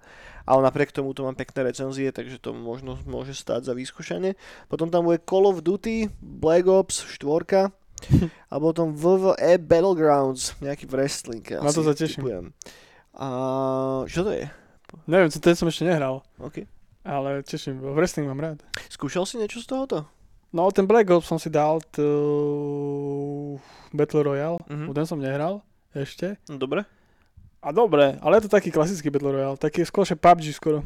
S1: ale napriek tomu to mám pekné recenzie, takže to možno môže stáť za vyskúšanie. Potom tam bude Call of Duty, Black Ops 4 a potom WWE Battlegrounds, nejaký wrestling.
S2: Na to sa teším.
S1: typujem. A čo to je?
S2: Neviem, ten som ešte nehral,
S1: OK.
S2: ale teším. Wrestling mám rád.
S1: Skúšal si niečo z tohoto?
S2: No ten Black Ops som si dal t... Battle Royale,
S1: Mhm.
S2: mm-hmm. ten som nehral ešte.
S1: No, dobre.
S2: A dobre, ale je to taký klasický Battle Royale, taký skôr že PUBG skoro.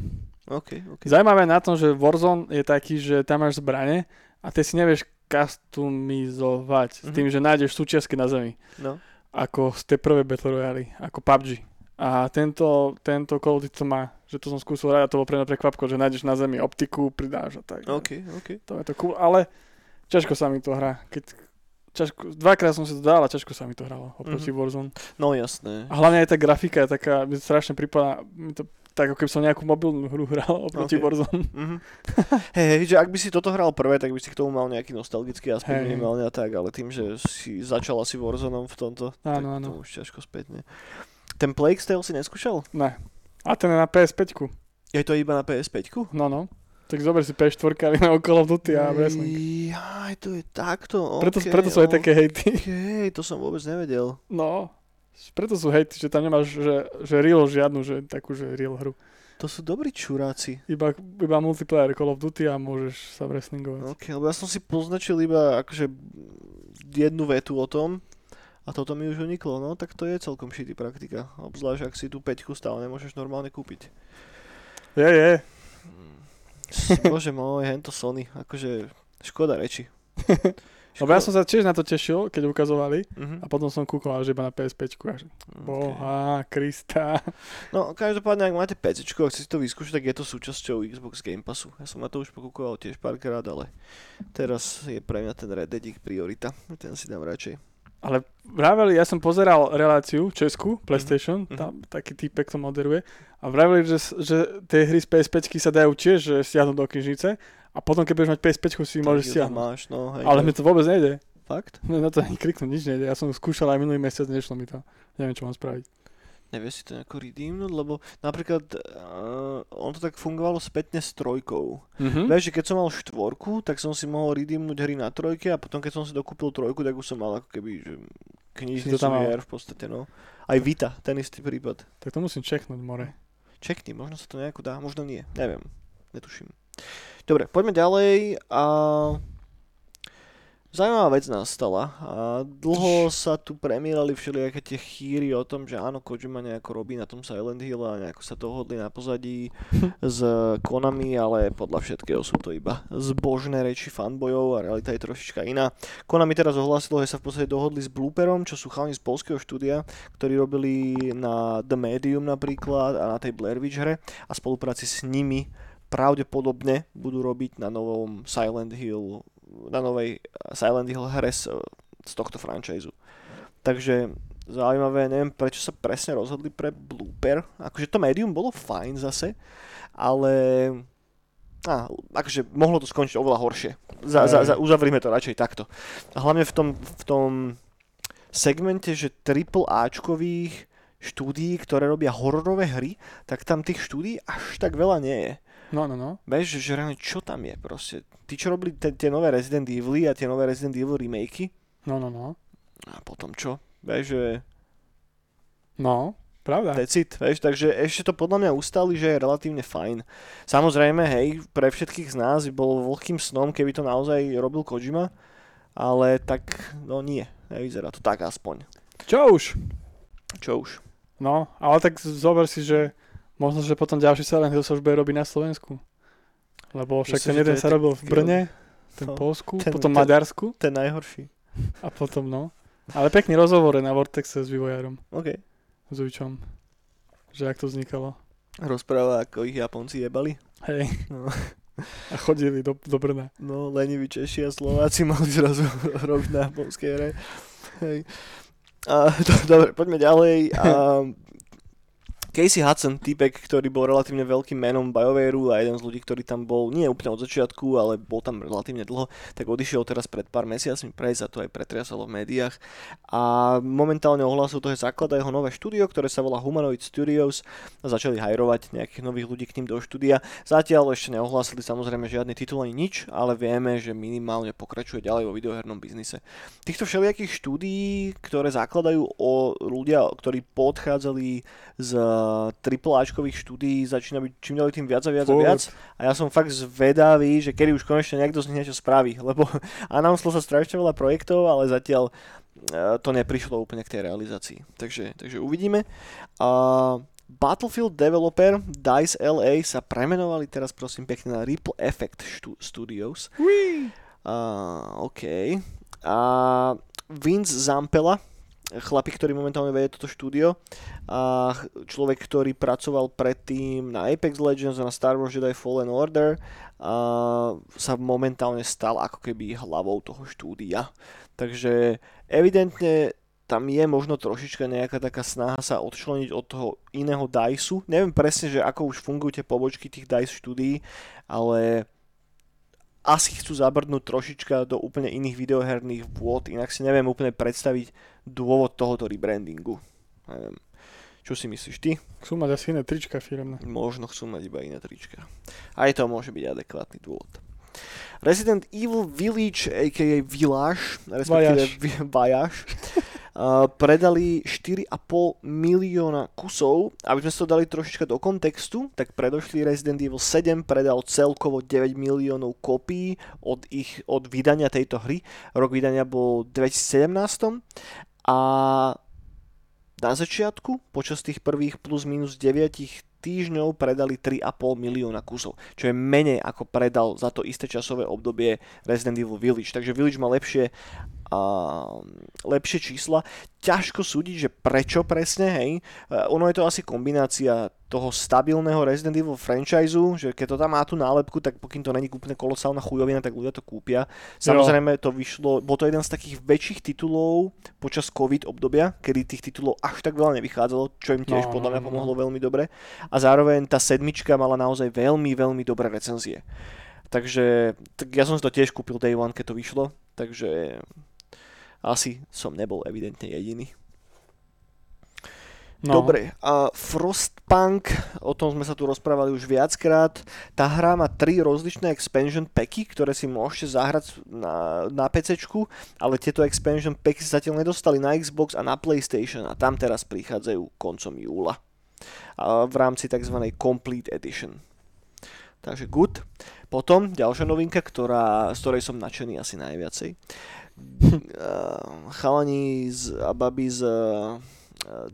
S1: OK, OK.
S2: Zaujímavé na tom, že Warzone je taký, že tam máš zbrane a ty si nevieš customizovať s
S1: Mhm.
S2: tým, že nájdeš súčiastky na zemi.
S1: No.
S2: Ako z tej prvé Battle Royale, ako PUBG. A tento, tento Duty to má, že to som skúsil hrať a to bolo pre mňa prekvapko, že nájdeš na zemi optiku, pridáš a tak.
S1: OK, OK.
S2: To je to cool, ale ťažko sa mi to hrá. Keď, ťažko, dvakrát som si to dal a ťažko sa mi to hralo oproti
S1: Mhm.
S2: Warzone.
S1: No jasné.
S2: A hlavne aj tá grafika je taká, mi to strašne prípada, mi to tak ako keby som nejakú mobilnú hru hral oproti
S1: Ok.
S2: Warzone.
S1: Mhm. Hej, hej, že ak by si toto hral prvé, tak by si k tomu mal nejaký nostalgický aspekt
S2: Hej.
S1: minimálne a tak, ale tým, že si začal asi Warzone v tomto, tak
S2: Áno, áno.
S1: to už ťažko spätne. Ten Plague Tale si neskúšal?
S2: Ne. A ten je na PS5.
S1: Je to iba na PS5?
S2: No, no. Tak zober si PS4 a na of Duty a wrestling.
S1: Jaj, to je takto,
S2: Preto,
S1: okay,
S2: preto sú aj také hejty.
S1: Okej, to som vôbec nevedel.
S2: No. Preto sú hejty, že tam nemáš, že, že real žiadnu, že takú, že real hru.
S1: To sú dobrí čuráci.
S2: Iba, iba multiplayer Call of Duty a môžeš sa wrestlingovať.
S1: Ok, lebo ja som si poznačil iba akože jednu vetu o tom a toto mi už uniklo, no tak to je celkom shitty praktika. Obzvlášť ak si tú peťku stále nemôžeš normálne kúpiť.
S2: Je, je.
S1: Bože môj, hento Sony, akože škoda reči.
S2: Lebo ja som sa tiež na to tešil, keď ukazovali
S1: Mhm.
S2: a potom som kúkol že iba na PS5. A že,
S1: Okay.
S2: Boha, Krista.
S1: No, každopádne, ak máte PC, ak chcete si to vyskúšať, tak je to súčasťou Xbox Game Passu. Ja som na to už pokúkoval tiež párkrát, ale teraz je pre mňa ten Red Dead priorita. Ten si dám radšej.
S2: Ale vraveli, ja som pozeral reláciu Česku, PlayStation,
S1: Mhm.
S2: tam taký týpek to moderuje a vraveli, že, že tie hry z PS5 sa dajú tiež že stiahnuť do knižnice a potom keď budeš mať PS5 si
S1: Tak
S2: môžeš stiahnuť.
S1: Máš, no, hej,
S2: Ale mi to vôbec nejde.
S1: Fakt?
S2: No, na to ani kliknúť, nič nejde. Ja som skúšal aj minulý mesiac, nešlo mi to. Neviem, čo mám spraviť.
S1: Nevie si to nejako redeemnúť, lebo napríklad uh, on to tak fungovalo spätne s trojkou.
S2: Mhm.
S1: Vieš, že keď som mal štvorku, tak som si mohol redeemnúť hry na trojke a potom keď som si dokúpil trojku, tak už som mal ako keby že knižnicu
S2: tam
S1: hier v podstate, no. Aj Vita, ten istý prípad.
S2: Tak to musím čeknúť, more.
S1: Čekni, možno sa to nejako dá, možno nie, neviem, netuším. Dobre, poďme ďalej a Zaujímavá vec nastala a dlho sa tu premierali všelijaké tie chýry o tom, že áno, Kojima nejako robí na tom Silent Hill a nejako sa dohodli na pozadí s Konami, ale podľa všetkého sú to iba zbožné reči fanbojov a realita je trošička iná. Konami teraz ohlásilo, že sa v podstate dohodli s Blooperom, čo sú chalani z polského štúdia, ktorí robili na The Medium napríklad a na tej Blair Witch hre a spolupráci s nimi pravdepodobne budú robiť na novom Silent Hill na novej Silent Hill hre z, z tohto franchise. Takže zaujímavé, neviem prečo sa presne rozhodli pre Blooper. Akože to médium bolo fajn zase, ale á, akože mohlo to skončiť oveľa horšie. Za, za, za, uzavrime to radšej takto. A hlavne v tom, v tom segmente, že triple Ačkových štúdií, ktoré robia hororové hry, tak tam tých štúdií až tak veľa nie je.
S2: No, no, no.
S1: Vieš, že reálne čo tam je proste. Tí, čo robili te, tie nové Resident Evil a tie nové Resident Evil remakey,
S2: No, no, no.
S1: a potom čo? Vieš, že
S2: No, pravda.
S1: decit, vieš, takže ešte to podľa mňa ustali, že je relatívne fajn. Samozrejme, hej, pre všetkých z nás by bolo veľkým snom, keby to naozaj robil Kojima, ale tak, no nie, nevyzerá to tak aspoň.
S2: Čo už?
S1: Čo už?
S2: No, ale tak zober si, že možno, že potom ďalší Silent Hill sa už bude robiť na Slovensku. Lebo však
S1: Myslím,
S2: ten jeden
S1: je
S2: sa robil v Brne, ten
S1: No,
S2: Polsku,
S1: ten-
S2: potom
S1: ten-
S2: Maďarsku
S1: Ten najhorší.
S2: a potom no. Ale pekný rozhovor na Vortexe s vývojárom,
S1: OK.
S2: s Ujčom. Že ak to vznikalo.
S1: Rozpráva, ako ich Japonci jebali.
S2: Hej.
S1: No.
S2: A chodili do, do Brna.
S1: No, leniví Češi a Slováci mali zrazu robiť na japonskej hre. Hej. A, do, dobre, poďme ďalej. A, Casey Hudson, týpek, ktorý bol relatívne veľkým menom BioWareu a jeden z ľudí, ktorý tam bol nie úplne od začiatku, ale bol tam relatívne dlho, tak odišiel teraz pred pár mesiacmi prejsť a to aj pretriasalo v médiách. A momentálne ohlásil to, že zaklada jeho nové štúdio, ktoré sa volá Humanoid Studios a začali hajrovať nejakých nových ľudí k ním do štúdia. Zatiaľ ešte neohlásili samozrejme žiadny titul ani nič, ale vieme, že minimálne pokračuje ďalej vo videohernom biznise. Týchto všelijakých štúdií, ktoré zakladajú o ľudia, ktorí podchádzali z AAAčkových štúdií, začína byť čím ďalej tým viac a viac a
S2: Furt.
S1: viac. A ja som fakt zvedavý, že kedy už konečne niekto z nich niečo spraví, lebo announcelo sa strašne veľa projektov, ale zatiaľ eh, to neprišlo úplne k tej realizácii. Takže, takže uvidíme. A Battlefield developer DICE LA sa premenovali teraz prosím pekne na Ripple Effect Stu- Studios.
S2: Whee!
S1: A, OK. A Vince Zampella chlapík, ktorý momentálne vedie toto štúdio a človek, ktorý pracoval predtým na Apex Legends a na Star Wars Jedi Fallen Order a sa momentálne stal ako keby hlavou toho štúdia. Takže evidentne tam je možno trošička nejaká taká snaha sa odčleniť od toho iného DICE. Neviem presne, že ako už fungujú tie pobočky tých DICE štúdií, ale asi chcú zabrnúť trošička do úplne iných videoherných vôd, inak si neviem úplne predstaviť dôvod tohoto rebrandingu. Neviem. Čo si myslíš ty?
S2: Chcú mať asi iné trička firmné.
S1: Možno chcú mať iba iné trička. Aj to môže byť adekvátny dôvod. Resident Evil Village, a.k.a. Village, respektíve Vajaš, uh, predali 4,5 milióna kusov. Aby sme to dali trošička do kontextu, tak predošlý Resident Evil 7 predal celkovo 9 miliónov kopií od, ich, od vydania tejto hry. Rok vydania bol 2017 a na začiatku, počas tých prvých plus minus 9 týždňov predali 3,5 milióna kusov, čo je menej ako predal za to isté časové obdobie Resident Evil Village. Takže Village má lepšie lepšie čísla. Ťažko súdiť, že prečo presne, hej. Uh, ono je to asi kombinácia toho stabilného Resident Evil franchise, že keď to tam má tú nálepku, tak pokým to není úplne kolosálna chujovina, tak ľudia to kúpia. Samozrejme to vyšlo, bol to jeden z takých väčších titulov počas COVID obdobia, kedy tých titulov až tak veľa nevychádzalo, čo im tiež no, podľa mňa no, no. pomohlo veľmi dobre. A zároveň tá sedmička mala naozaj veľmi, veľmi dobré recenzie. Takže tak ja som si to tiež kúpil Day One, keď to vyšlo, takže asi som nebol evidentne jediný. No. Dobre, a Frostpunk, o tom sme sa tu rozprávali už viackrát. Tá hra má tri rozličné expansion packy, ktoré si môžete zahrať na, na PC, ale tieto expansion packy sa zatiaľ nedostali na Xbox a na PlayStation a tam teraz prichádzajú koncom júla a v rámci tzv. Complete Edition. Takže good. Potom ďalšia novinka, ktorá, z ktorej som nadšený asi najviacej. Chalani z, a baby z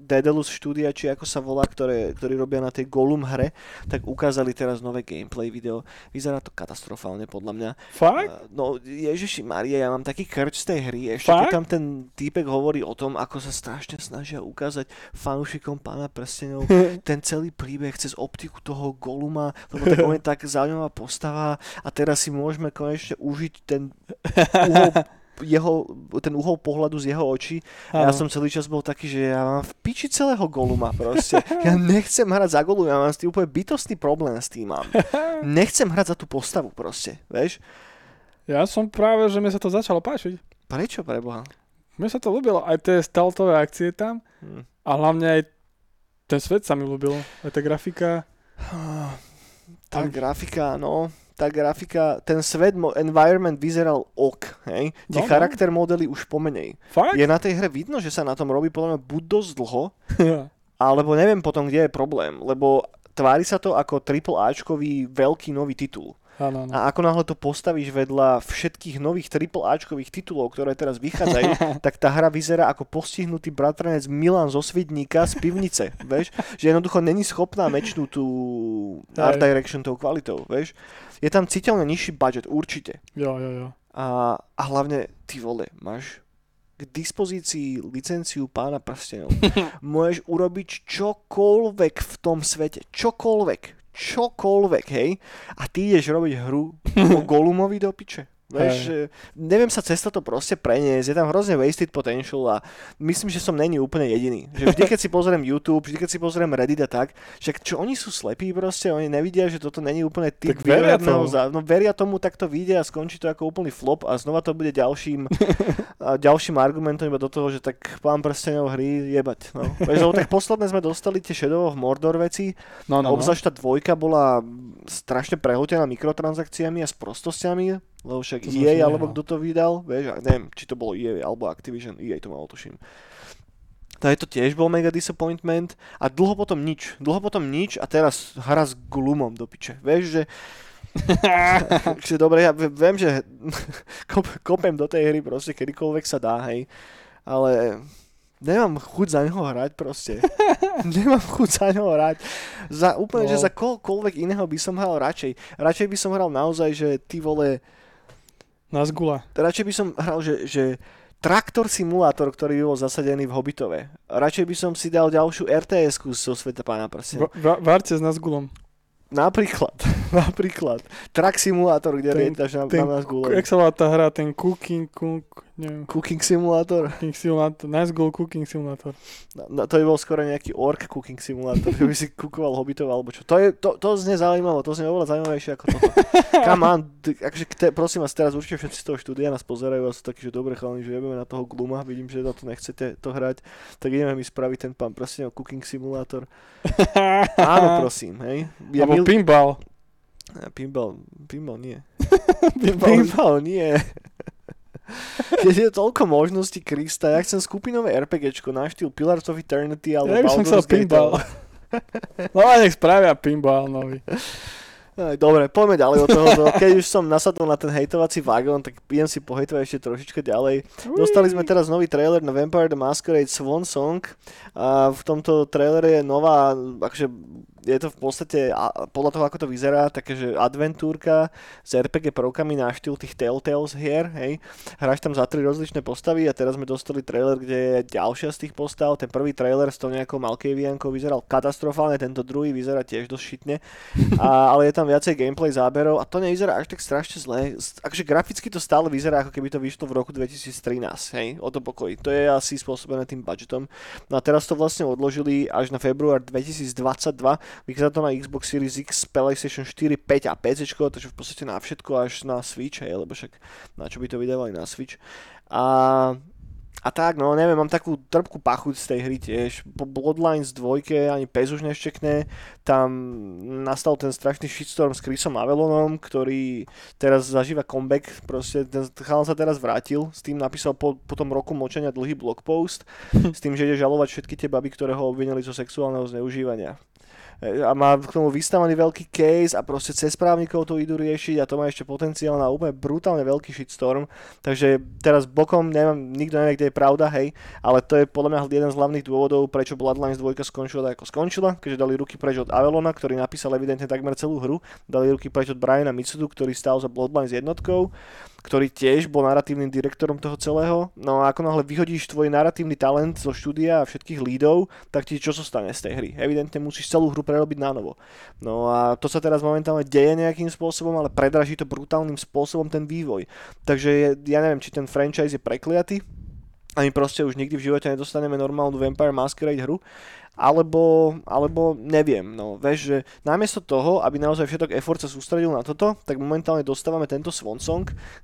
S1: Daedalus štúdia, či ako sa volá, ktoré, ktorí robia na tej Gollum hre, tak ukázali teraz nové gameplay video. Vyzerá to katastrofálne podľa mňa.
S2: Fakt? Uh,
S1: no Ježiši Maria, ja mám taký krč z tej hry. Ešte Fakt? keď tam ten týpek hovorí o tom, ako sa strašne snažia ukázať fanúšikom pána prstenov ten celý príbeh cez optiku toho Goluma, lebo tak on je tak zaujímavá postava a teraz si môžeme konečne užiť ten uhol jeho, ten uhol pohľadu z jeho očí a ja som celý čas bol taký, že ja mám v piči celého Goluma proste. Ja nechcem hrať za Golum, ja mám s tým úplne bytostný problém s tým mám. Nechcem hrať za tú postavu proste, vieš?
S2: Ja som práve, že mi sa to začalo páčiť.
S1: Prečo preboha?
S2: Mne sa to ľúbilo, aj tie stealthové akcie tam hmm. a hlavne aj ten svet sa mi ľúbil, aj tá grafika.
S1: Tá grafika, no, tá grafika, ten svet, environment vyzeral ok, hej? Tie no, no. charakter modely už pomenej.
S2: Fakt?
S1: Je na tej hre vidno, že sa na tom robí podľa mňa buď dosť dlho, alebo neviem potom, kde je problém, lebo tvári sa to ako AAAčkový veľký nový titul.
S2: Ano, ano.
S1: A ako náhle to postavíš vedľa všetkých nových AAAčkových titulov, ktoré teraz vychádzajú, tak tá hra vyzerá ako postihnutý bratranec Milan zo Svidníka z pivnice, vieš? Že jednoducho není schopná mečnúť tú art direction tou kvalitou, vieš? Je tam citeľne nižší budget, určite.
S2: Jo, jo, jo.
S1: A, a hlavne, ty vole, máš k dispozícii licenciu pána prstenov. Môžeš urobiť čokoľvek v tom svete. Čokoľvek čokoľvek, hej, a ty ideš robiť hru o Golumovi do piče. Vieš, hey. neviem sa cesta to proste preniesť, je tam hrozne wasted potential a myslím, že som není úplne jediný. Že vždy, keď si pozriem YouTube, vždy, keď si pozriem Reddit a tak, že čo oni sú slepí proste, oni nevidia, že toto není úplne typ
S2: tak veria tomu.
S1: Za, no veria tomu, tak to vyjde a skončí to ako úplný flop a znova to bude ďalším, ďalším argumentom iba do toho, že tak pán prstenov hry jebať. No. Vieš, tak posledné sme dostali tie Shadow of Mordor veci, no, no, no. obzvlášť tá dvojka bola strašne prehotená mikrotransakciami a s prostostiami, lebo však to EA, alebo kto to vydal, vieš, neviem, či to bolo EA alebo Activision, EA to malo tuším. je to tiež bol mega disappointment a dlho potom nič. Dlho potom nič a teraz hra s glumom do piče. Vieš, že že dobre, ja viem, že kopem do tej hry proste kedykoľvek sa dá, hej. Ale nemám chuť za neho hrať proste. nemám chuť za neho hrať. Za, úplne, no. že za koľkoľvek iného by som hral radšej. Radšej by som hral naozaj, že ty vole,
S2: na zgula.
S1: Radšej by som hral, že, že traktor simulátor, ktorý bol zasadený v Hobitove. Radšej by som si dal ďalšiu rts zo sveta pána prsia.
S2: Va- va- Varte s Nazgulom.
S1: Napríklad, napríklad. Track simulátor, kde
S2: Ten-
S1: na,
S2: ten
S1: na nás gule.
S2: Jak sa volá tá hra, ten Cooking, cook, neviem,
S1: Cooking simulátor.
S2: Cooking Simulator, Nazgul Cooking Simulator.
S1: No, no, to by bol skoro nejaký ork cooking simulátor, že by si kukoval hobitov alebo čo. To, je, to, to znie zaujímavo, to znie oveľa zaujímavejšie ako toto. Mám, d- akože, te, prosím vás, teraz určite všetci z toho štúdia nás pozerajú a sú takí, že dobre chalani, že jebeme na toho gluma, vidím, že na to nechcete to hrať, tak ideme mi spraviť ten pán prosím o cooking simulátor. Áno, prosím, hej. Ja
S2: Alebo
S1: mil...
S2: pinball.
S1: Pinball, pinball nie.
S2: pinball.
S1: Pinball nie. Je, je toľko možností Krista, ja chcem skupinové RPGčko na štýl Pillars of Eternity alebo
S2: Ja by som chcel pinball. No a nech spravia pinball nový.
S1: Aj, Dobre, poďme ďalej od tohoto. Keď už som nasadol na ten hejtovací vagón, tak idem si pohejtovať ešte trošička ďalej. Dostali sme teraz nový trailer na Vampire the Masquerade Swan Song a v tomto trailere je nová, akože je to v podstate, podľa toho, ako to vyzerá, takéže adventúrka s RPG prvkami na štýl tých Telltales hier, hej. Hráš tam za tri rozličné postavy a teraz sme dostali trailer, kde je ďalšia z tých postav. Ten prvý trailer s tou nejakou Malkaviankou vyzeral katastrofálne, tento druhý vyzerá tiež dosť šitne, a, ale je tam viacej gameplay záberov a to nevyzerá až tak strašne zle. Akože graficky to stále vyzerá, ako keby to vyšlo v roku 2013, hej, o to pokoji. To je asi spôsobené tým budgetom. No a teraz to vlastne odložili až na február 2022. Vychádza to na Xbox Series X, PlayStation 4, 5 a PC, takže v podstate na všetko až na Switch, hej, lebo však na čo by to vydávali na Switch. A a tak, no neviem, mám takú trpkú pachuť z tej hry tiež. Po Bloodlines 2 ani pes už neštekne. Tam nastal ten strašný shitstorm s Chrisom Avelonom, ktorý teraz zažíva comeback. Proste ten chalan sa teraz vrátil. S tým napísal po, po tom roku močenia dlhý blogpost. s tým, že ide žalovať všetky tie baby, ktoré ho obvinili zo sexuálneho zneužívania. E, A má k tomu vystavaný veľký case a proste cez právnikov to idú riešiť a to má ešte potenciál na úplne brutálne veľký shitstorm. Takže teraz bokom, neviem, nikto nevie, kde je pravda, hej, ale to je podľa mňa jeden z hlavných dôvodov, prečo Bloodlines 2 skončila tak, ako skončila, keďže dali ruky preč od Avalona, ktorý napísal evidentne takmer celú hru, dali ruky preč od Briana Mitsudu, ktorý stál za Bloodlines jednotkou, ktorý tiež bol naratívnym direktorom toho celého. No a ako náhle vyhodíš tvoj naratívny talent zo štúdia a všetkých lídov, tak ti čo zostane z tej hry? Evidentne musíš celú hru prerobiť na novo. No a to sa teraz momentálne deje nejakým spôsobom, ale predraží to brutálnym spôsobom ten vývoj. Takže je, ja neviem, či ten franchise je prekliatý, a my proste už nikdy v živote nedostaneme normálnu Vampire Masquerade hru, alebo, alebo neviem, no, vieš, že namiesto toho, aby naozaj všetok effort sa sústredil na toto, tak momentálne dostávame tento Swan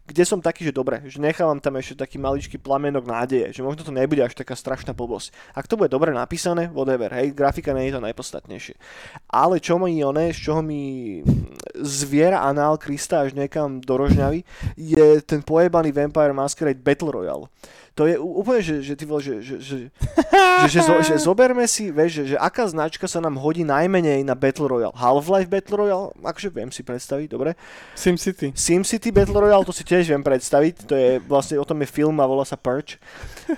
S1: kde som taký, že dobre, že nechávam tam ešte taký maličký plamenok nádeje, že možno to nebude až taká strašná blbosť. Ak to bude dobre napísané, whatever, hej, grafika nie je to najpodstatnejšie. Ale čo mi oné, z čoho mi zviera anál Krista až niekam do rožňavy, je ten pojebaný Vampire Masquerade Battle Royale. To je úplne, že, že ty vole, že, že, že, že, že, zo, že zoberme si, vieš, že, že aká značka sa nám hodí najmenej na Battle Royale. Half-Life Battle Royale, akože viem si predstaviť, dobre.
S2: SimCity.
S1: SimCity Battle Royale, to si tiež viem predstaviť, to je vlastne, o tom je film a volá sa Purge.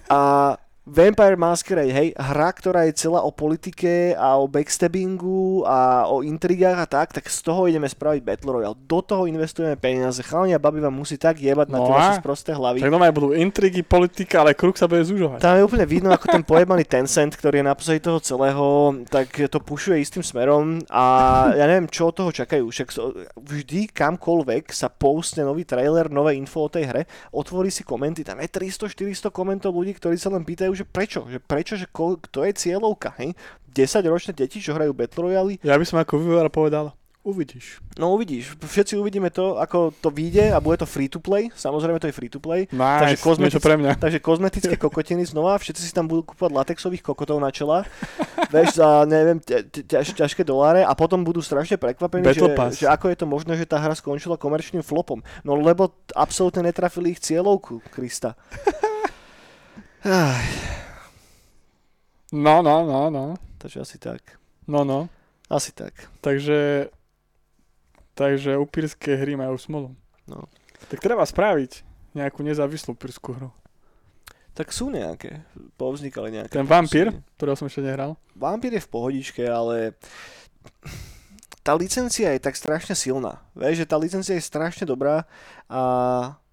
S1: A Vampire Masquerade, hej, hra, ktorá je celá o politike a o backstabbingu a o intrigách a tak, tak z toho ideme spraviť Battle Royale. Do toho investujeme peniaze. Chalani a babi vám musí tak jebať na
S2: No
S1: tie
S2: a?
S1: vaše sprosté hlavy.
S2: Tak normálne budú intrigy, politika, ale kruh sa bude zužovať.
S1: Tam je úplne vidno, ako ten pojebaný Tencent, ktorý je na toho celého, tak to pušuje istým smerom a ja neviem, čo od toho čakajú. Však vždy kamkoľvek sa postne nový trailer, nové info o tej hre, otvorí si komenty, tam je 300-400 komentov ľudí, ktorí sa len pýtajú, že prečo, že prečo, že ko, kto je cieľovka, hej? 10 ročné deti, čo hrajú Battle Royale,
S2: Ja by som ako vývojár povedal, uvidíš.
S1: no uvidíš, všetci uvidíme to, ako to vyjde a bude to free to play, samozrejme to je free to play,
S2: Nice,
S1: kozmetic-
S2: niečo pre mňa.
S1: Takže kozmetické kokotiny znova, všetci si tam budú kúpať latexových kokotov na čela, vieš, za neviem, ťa- ťa- ťaž, ťažké doláre a potom budú strašne prekvapení, že, že ako je to možné, že tá hra skončila komerčným flopom. No lebo absolútne netrafili ich cieľovku, Krista. Aj,
S2: No, no, no, no.
S1: takže asi tak.
S2: No, no.
S1: Asi tak.
S2: Takže, takže upírske hry majú smolu.
S1: No.
S2: Tak treba spraviť nejakú nezávislú upírskú hru.
S1: Tak sú nejaké, povznikali nejaké.
S2: Ten vampír, ktorého som ešte nehral.
S1: Vampír je v pohodičke, ale tá licencia je tak strašne silná. Vieš, že tá licencia je strašne dobrá a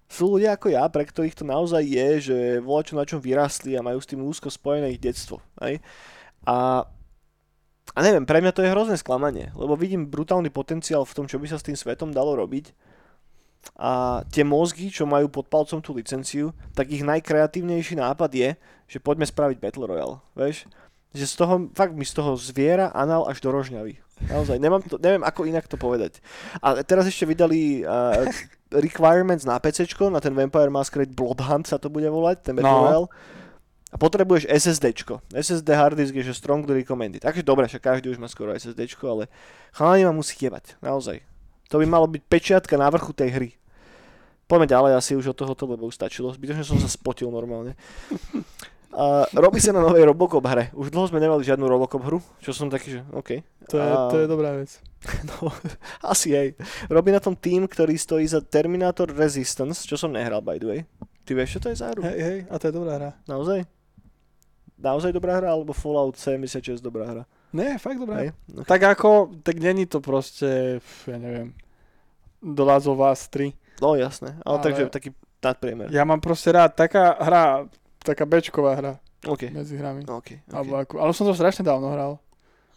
S1: Sú ľudia ako ja, pre ktorých to naozaj je, že volačo na čom vyrastli a majú s tým úzko spojené ich detstvo. Hej? A, a neviem, pre mňa to je hrozné sklamanie, lebo vidím brutálny potenciál v tom, čo by sa s tým svetom dalo robiť. A tie mozgy, čo majú pod palcom tú licenciu, tak ich najkreatívnejší nápad je, že poďme spraviť Battle Royale, vieš? Že z toho, fakt mi z toho zviera anal až do rožňavy. Naozaj, nemám to, neviem ako inak to povedať. A teraz ešte vydali uh, requirements na PC, na ten Vampire Masquerade Bloodhunt sa to bude volať, ten Battle
S2: No.
S1: Royale. A potrebuješ SSDčko. SSD hard disk je že strongly recommended. Takže dobre, však každý už má skoro SSDčko, ale chalani ma musí jebať, naozaj. To by malo byť pečiatka na vrchu tej hry. Poďme ďalej asi už od tohoto, lebo už stačilo. Zbytočne som sa spotil normálne. A robí sa na novej Robocop hre. Už dlho sme nemali žiadnu Robocop hru, čo som taký, že OK.
S2: To je,
S1: A-
S2: to je dobrá vec.
S1: No, asi jej. Robí na tom tým, ktorý stojí za Terminator Resistance, čo som nehral by the way. Ty vieš, čo to je za hru?
S2: Hej, hej, a to je dobrá hra.
S1: Naozaj? Naozaj dobrá hra, alebo Fallout 76 dobrá hra?
S2: Nie, fakt dobrá.
S1: Hej?
S2: Tak ako, tak není to proste, ja neviem, The Last of Us 3.
S1: no jasné, ale,
S2: Ale-
S1: takže taký nadpriemer.
S2: Ja mám proste rád taká hra, taká bečková hra
S1: OK.
S2: medzi hrami.
S1: OK, OK.
S2: Alebo ako, ale som to strašne dávno hral.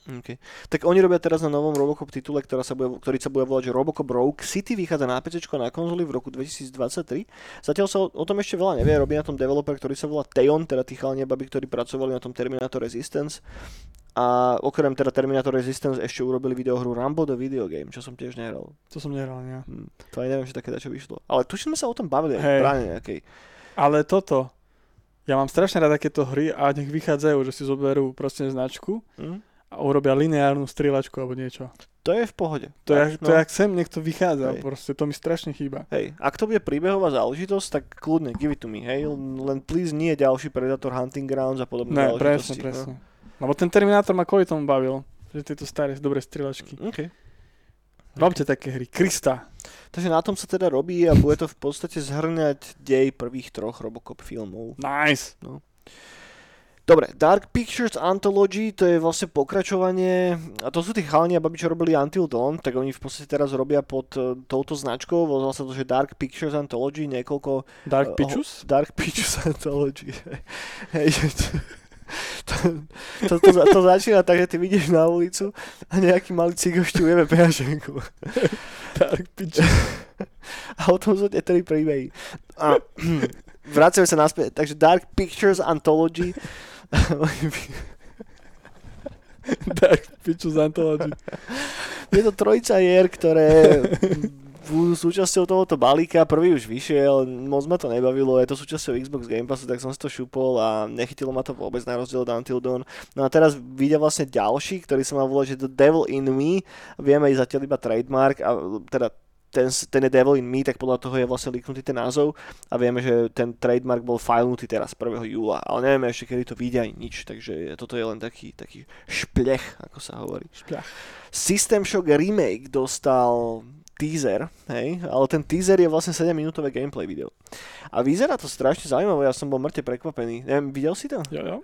S1: OK. Tak oni robia teraz na novom Robocop titule, ktorá sa bude, ktorý sa bude volať že Robocop Rogue City, vychádza na PC a na konzoli v roku 2023. Zatiaľ sa o, o tom ešte veľa nevie, robí na tom developer, ktorý sa volá Teon, teda tí chalani a baby, ktorí pracovali na tom Terminator Resistance. A okrem teda Terminator Resistance ešte urobili videohru Rambo the Video Game, čo som tiež nehral.
S2: To som nehral, ja.
S1: Hm, to aj neviem, že také čo vyšlo. Ale tuším sme sa o tom bavili bráne nejakej.
S2: Ale toto, ja mám strašne rád takéto hry a nech vychádzajú, že si zoberú proste značku
S1: Hm?
S2: a urobia lineárnu strieľačku alebo niečo.
S1: To je v pohode.
S2: To,
S1: Tak,
S2: je, to je, ak sem niekto vychádza,
S1: Hej.
S2: proste to mi strašne chýba.
S1: Hej, ak to bude príbehová záležitosť, tak kľudne, give it to me, hej, len please nie ďalší Predator Hunting Grounds a podobné
S2: Ne, presne,
S1: záležitosti.
S2: presne. Lebo ten Terminátor ma kvôli tomu bavil, že tieto staré, dobré strieľačky.
S1: No.
S2: Robte také hry. Krista.
S1: Takže na tom sa teda robí a bude to v podstate zhrňať dej prvých troch Robocop filmov.
S2: Nice.
S1: Dobre, Dark Pictures Anthology, to je vlastne pokračovanie, a to sú tí chalani a babi, čo robili Until Dawn, tak oni v podstate teraz robia pod eh, touto značkou, volá sa to, že Dark Pictures Anthology, niekoľko
S2: Dark
S1: Eh,
S2: Pictures?
S1: Dark Pictures Anthology. To, to, to, to, za- to začína tak, že ty vidíš na ulicu a nejaký malý cigo šťujeme peňaženku.
S2: Dark Pictures.
S1: A o tom sú tie tri príbehy. A vracame sa naspäť. Takže Dark Pictures Anthology.
S2: Dark Pictures Anthology.
S1: Je to trojica hier, ktoré súčasťou tohoto balíka. Prvý už vyšiel, moc ma to nebavilo, je to súčasťou Xbox Game Passu, tak som si to šupol a nechytilo ma to vôbec na rozdiel od Until Dawn. No a teraz vyjde vlastne ďalší, ktorý sa má volať, že The Devil in Me. Vieme aj zatiaľ iba trademark, a teda ten, ten je Devil in Me, tak podľa toho je vlastne líknutý ten názov a vieme, že ten trademark bol filenutý teraz 1. júla, ale nevieme ešte, kedy to vyjde ani nič, takže toto je len taký, taký šplech, ako sa hovorí.
S2: Špiach.
S1: System Shock Remake dostal teaser, hej, ale ten teaser je vlastne 7 minútové gameplay video. A vyzerá to strašne zaujímavé, ja som bol mŕte prekvapený. Neviem, videl si to?
S2: Jo, jo.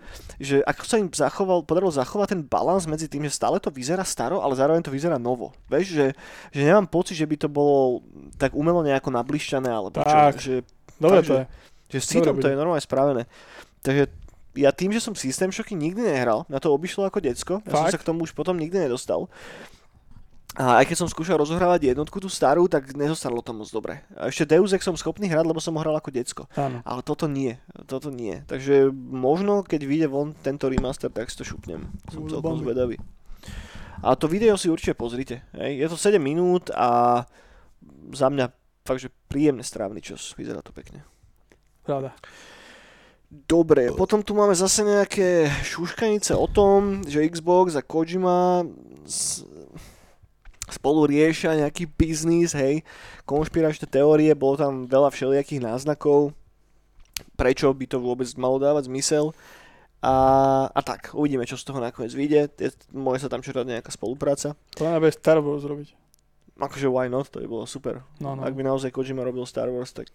S1: Že ako sa im zachoval, podarilo zachovať ten balans medzi tým, že stále to vyzerá staro, ale zároveň to vyzerá novo. Vieš, že, že nemám pocit, že by to bolo tak umelo nejako nablišťané, alebo
S2: Tak.
S1: čo, že,
S2: Dobre
S1: Fakt,
S2: to je.
S1: že s citom
S2: Dobre
S1: to je normálne spravené. Takže ja tým, že som System Shocky nikdy nehral, na to obišlo ako decko, ja som sa k tomu už potom nikdy nedostal. A aj keď som skúšal rozohrávať jednotku tú starú, tak nezostalo to moc dobre. A ešte Deus Ex som schopný hrať, lebo som ho hral ako decko.
S2: Áno.
S1: Ale toto nie, toto nie. Takže možno, keď vyjde von tento remaster, tak si to šupnem. Som celkom zvedavý. A to video si určite pozrite. Je to 7 minút a za mňa fakt, že príjemne strávny čas. Vyzerá to pekne.
S2: Pravda.
S1: Dobre, potom tu máme zase nejaké šuškanice o tom, že Xbox a Kojima s- spolu riešia nejaký biznis, hej, konšpiračné teórie, bolo tam veľa všelijakých náznakov, prečo by to vôbec malo dávať zmysel. A, a tak, uvidíme, čo z toho nakoniec vyjde. Môže sa tam čerať nejaká spolupráca.
S2: Nám bude Star Wars robiť.
S1: Akože why not, to by bolo super.
S2: No, no.
S1: Ak by naozaj Kojima robil Star Wars, tak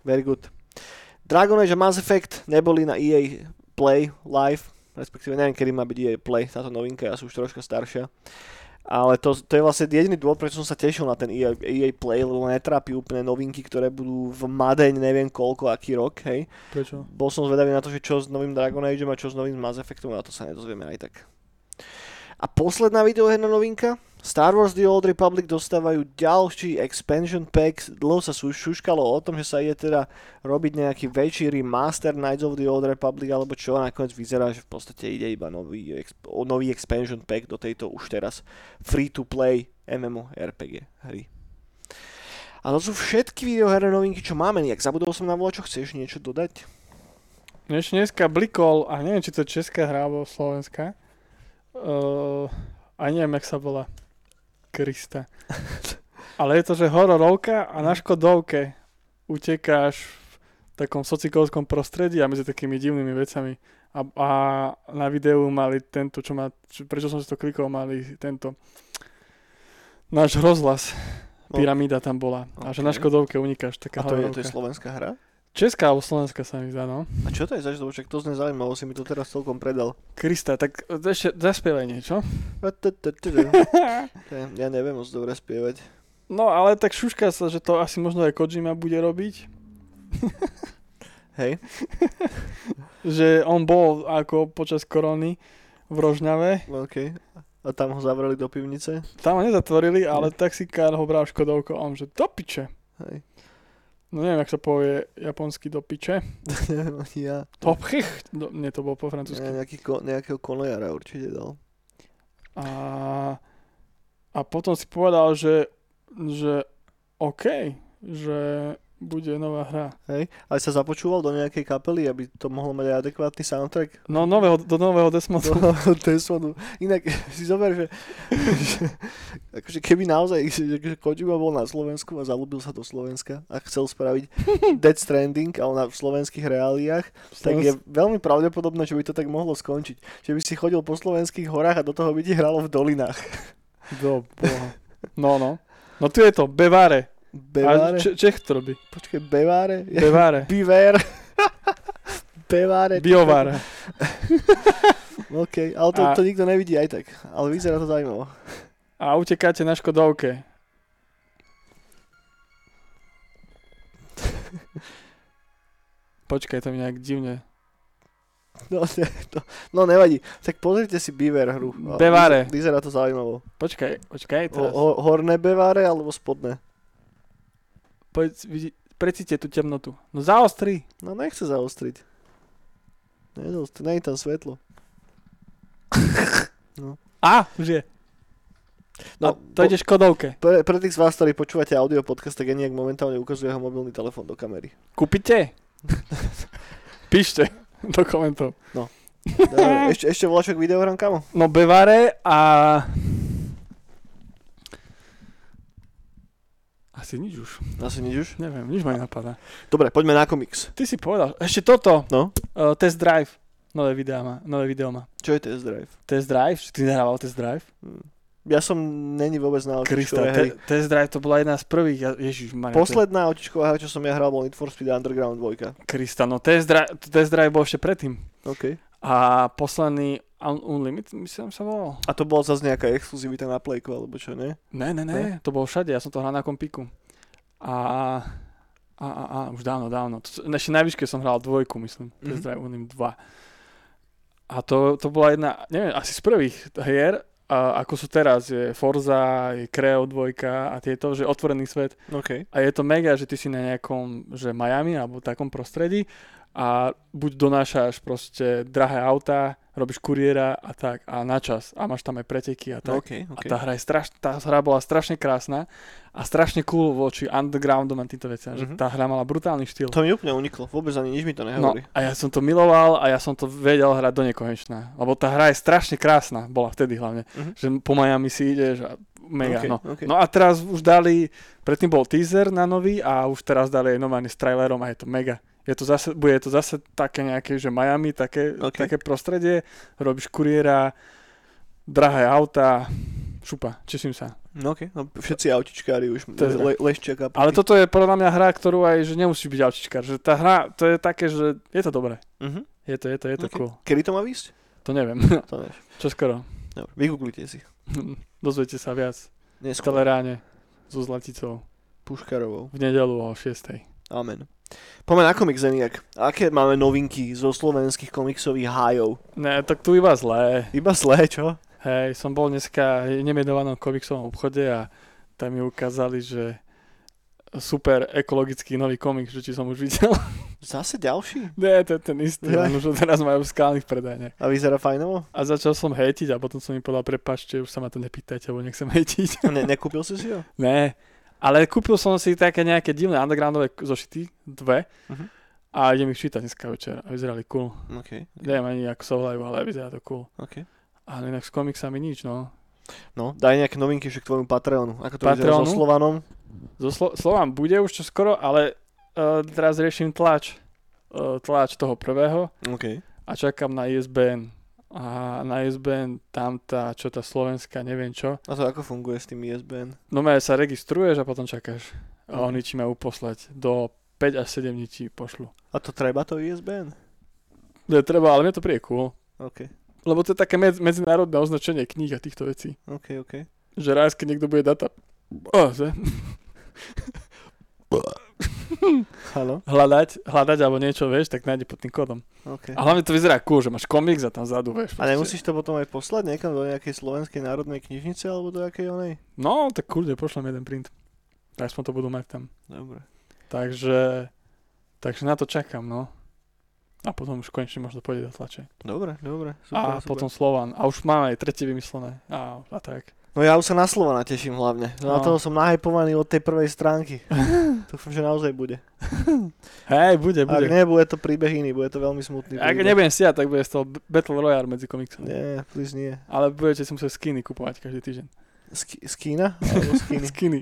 S1: very good. Dragon Age a Mass Effect neboli na EA Play live, respektíve neviem, kedy má byť EA Play, táto novinka, ja sú už troška staršia. Ale to, to je vlastne jediný dôvod, prečo som sa tešil na ten EA, EA Play, lebo netrápi úplne novinky, ktoré budú v Madeň neviem koľko, aký rok, hej.
S2: Prečo?
S1: Bol som zvedavý na to, že čo s novým Dragon Ageom a čo s novým Mass Effectom, a to sa nedozvieme aj tak. A posledná videoherná novinka, Star Wars The Old Republic dostávajú ďalší expansion pack. Dlho sa šu- šuškalo o tom, že sa ide teda robiť nejaký väčší remaster Knights of the Old Republic alebo čo. Nakoniec vyzerá, že v podstate ide iba nový, nový expansion pack do tejto už teraz free-to-play MMORPG hry. A to sú všetky videoherné novinky, čo máme. Jak zabudol som na čo chceš niečo dodať?
S2: Dnes, dneska blikol, a neviem, či to česká hra alebo slovenská. Uh, a neviem, jak sa volá. Krista. Ale je to, že hororovka a na Škodovke utekáš v takom socikolskom prostredí a medzi takými divnými vecami. A, a na videu mali tento, čo má, čo, prečo som si to klikol, mali tento náš rozhlas. Pyramída tam bola. A že na. Škodovke unikáš, taká
S1: A to je, to je slovenská hra?
S2: Česká alebo slovenská sa mi zdá, no.
S1: A čo to je zač, však to zne zaujímavo, si mi to teraz celkom predal.
S2: Krista, tak ešte zaspievaj niečo.
S1: To Ja neviem moc dobre spievať.
S2: No ale tak šuška sa, že to asi možno aj Kojima bude robiť.
S1: Hej?
S2: Že on bol ako počas korony v Rožňave.
S1: OK. A tam ho zavreli do pivnice?
S2: Tam ho nezatvorili, ale taxikár ho bral škodovko a on že do piče.
S1: Hej.
S2: No neviem, jak sa povie japonsky do piče.
S1: Neviem ani ja.
S2: To pchych. Do, nie, to bolo po francúzsky.
S1: Ja, nejaký, ko, nejakého konojara určite dal.
S2: A, a potom si povedal, že, že OK, že bude nová hra.
S1: Hej? Ale sa započúval do nejakej kapely, aby to mohlo mať aj adekvátny soundtrack?
S2: No nového, do nového Desmodu.
S1: Do Desmodu. Inak si zober, že, že akože keby naozaj že, Kojima bol na Slovensku a zalúbil sa do Slovenska a chcel spraviť Dead Stranding, ale na, v slovenských reáliách, tak je veľmi pravdepodobné, že by to tak mohlo skončiť. Že by si chodil po slovenských horách a do toho by ti hralo v dolinách.
S2: Do boha. No, no. No tu je to, Bevare.
S1: Beváre?
S2: A Č- Čech to robí.
S1: Počkaj, Beváre?
S2: Bevare.
S1: Biver. Beváre.
S2: Biovare.
S1: OK, ale to,
S2: A-
S1: to nikto nevidí aj tak. Ale vyzerá to zaujímavo.
S2: A utekáte na Škodovke. Počkaj, to mi nejak divne.
S1: No, ne, to, no nevadí. Tak pozrite si Beaver hru. Vyz- Vyzerá to zaujímavo.
S2: Počkaj, počkaj teraz.
S1: ho, horné Beváre alebo spodné?
S2: Poď, vidí, precíte tú temnotu. No zaostri.
S1: No nechce zaostriť. Nezaostri, nie je tam svetlo.
S2: A, už je. No,
S1: No,
S2: a to ide Škodovke.
S1: Pre, pre tých z vás, ktorí počúvate audio podcast, tak Eniak momentálne ukazuje jeho mobilný telefón do kamery.
S2: Kúpite? Píšte do komentov.
S1: Dobre, ešte, ešte voláčok videohrám, kamo?
S2: No Bevare a... Asi nič už.
S1: Asi nič už.
S2: Neviem, nič ma nenapadá.
S1: Dobre, poďme na komiks.
S2: Ty si povedal. Ešte toto.
S1: No?
S2: Uh, test Drive. Nové video má. Nové video má.
S1: Čo je test drive?
S2: Test Drive? Ty nehrával Test Drive?
S1: Ja som není vôbec na otičkové hry.
S2: te, Test Drive to bola jedna z prvých. Ja, Ježiš, Maria,
S1: Posledná otičková hra, čo som ja hral, bol Need for Speed Underground 2.
S2: Krista, no Test Drive, test drive bol ešte predtým.
S1: OK.
S2: A posledný Unlimited, myslím, sa volal.
S1: A to bola zase nejaká exkluzivita na Playku, alebo čo, nie?
S2: Ne, ne, ne,
S1: Ne?
S2: to bolo všade, ja som to hral na kompiku. A, a, a, a už dávno, dávno. Ešte najvyššie som hral dvojku, myslím. Test
S1: Mhm.
S2: Drive Unim 2. A to, to bola jedna, neviem, asi z prvých hier, a ako sú teraz, je Forza, je Creo 2 a tieto, že otvorený svet.
S1: OK.
S2: A je to mega, že ty si na nejakom, že Miami alebo takom prostredí a buď donášaš proste drahé auta, robíš kuriéra a tak a na čas a máš tam aj preteky a tak.
S1: OK,
S2: A
S1: OK.
S2: tá hra, je straš, tá hra bola strašne krásna a strašne cool voči undergroundom a týmto veciam.
S1: Mhm.
S2: Že tá hra mala brutálny štýl.
S1: To mi úplne uniklo, vôbec ani nič mi to
S2: No
S1: nehovorí.
S2: a ja som to miloval a ja som to vedel hrať do nekonečna. Lebo tá hra je strašne krásna, bola vtedy hlavne.
S1: Mhm.
S2: Že po Miami si ideš a mega.
S1: OK,
S2: no.
S1: OK.
S2: no a teraz už dali, predtým bol teaser na nový a už teraz dali aj nový s trailerom a je to mega. Je to zase, bude to zase také nejaké, že Miami, také,
S1: OK.
S2: také prostredie, robíš kuriéra, drahé auta, šupa, teším sa.
S1: No, OK, no, všetci autičkári už
S2: To
S1: le, lešťia kapky.
S2: Ale toto je podľa mňa hra, ktorú aj, že nemusíš byť autičkár, že tá hra, to je také, že je to dobré.
S1: Mhm.
S2: Je to, je to, je to
S1: OK.
S2: cool.
S1: Kedy to má výsť?
S2: To neviem.
S1: To nevieš.
S2: Čo skoro.
S1: Dobre, vygooglite si.
S2: Dozviete sa viac v
S1: Neskôr.
S2: Teleráne so Zlaticou
S1: Puškarovou.
S2: v nedelu o 6.
S1: Amen. Poďme na komik Zeniak. Aké máme novinky zo slovenských komiksových hájov?
S2: Ne, tak tu iba zlé.
S1: Iba zlé, čo?
S2: Hej, som bol dneska v nemenovanom komiksovom obchode a tam mi ukázali, že super ekologický nový komik, že či som už videl.
S1: Zase ďalší?
S2: Nie, to je ten istý,
S1: Ja.
S2: už teraz majú v skálnych predajniach.
S1: A vyzerá fajnovo?
S2: A začal som hejtiť a potom som im povedal, prepačte, už sa ma to nepýtajte, lebo nechcem hejtiť.
S1: Ne, nekúpil si si ho?
S2: ne, ale kúpil som si také nejaké divné undergroundové zošity, dve,
S1: Mhm.
S2: a idem ich čítať dneska večer a vyzerali cool.
S1: OK.
S2: Neviem ani, ako sa volajú, ale vyzerá to cool.
S1: OK.
S2: Ale inak s komiksami nič, no.
S1: No, daj nejaké novinky však tvojmu Patreonu. Ako to
S2: Patreonu?
S1: so Slovanom?
S2: Zo Slo- Slovám bude už čo skoro, ale uh, teraz riešim tlač. Uh, tlač toho prvého
S1: OK.
S2: a čakám na ISBN. A na ISBN tam tá, čo tá slovenská, neviem čo.
S1: A to ako funguje s tým ISBN?
S2: No sa registruješ a potom čakáš. A oni ti majú poslať. Do 5 až 7 dní ti pošlu.
S1: A to treba to ISBN?
S2: Ne, treba, ale mne to príde cool.
S1: OK.
S2: Lebo to je také med- medzinárodné označenie kníh a týchto vecí.
S1: OK, OK.
S2: Že raz, keď niekto bude data... Oh, hľadať, hľadať alebo niečo, vieš, tak nájde pod tým kódom.
S1: OK.
S2: A hlavne to vyzerá cool, že máš komiks a tam vzadu, vieš.
S1: A nemusíš to potom aj poslať niekam do nejakej slovenskej národnej knižnice alebo do akej onej?
S2: No, tak kľudne pošlem jeden print. Aspoň to budú mať tam.
S1: Dobre.
S2: Takže, takže na to čakám, no. A potom už konečne možno pôjde do tlače.
S1: Dobre, dobre.
S2: Super, a
S1: super.
S2: potom Slovan. A už máme aj tretie vymyslené. A, a tak.
S1: No ja už sa na Slovana teším hlavne. No. Na toho som nahypovaný od tej prvej stránky. Dúfam, že naozaj bude.
S2: Hej, bude,
S1: Ak
S2: bude.
S1: nie, bude to príbeh iný, bude to veľmi smutný
S2: Ak
S1: príbeh.
S2: nebudem siať, tak bude z toho Battle Royale medzi komiksami.
S1: Nie, please nie.
S2: Ale budete si musieť skiny kupovať každý týždeň.
S1: Z, ki- z Kína? Alebo?
S2: Skiny.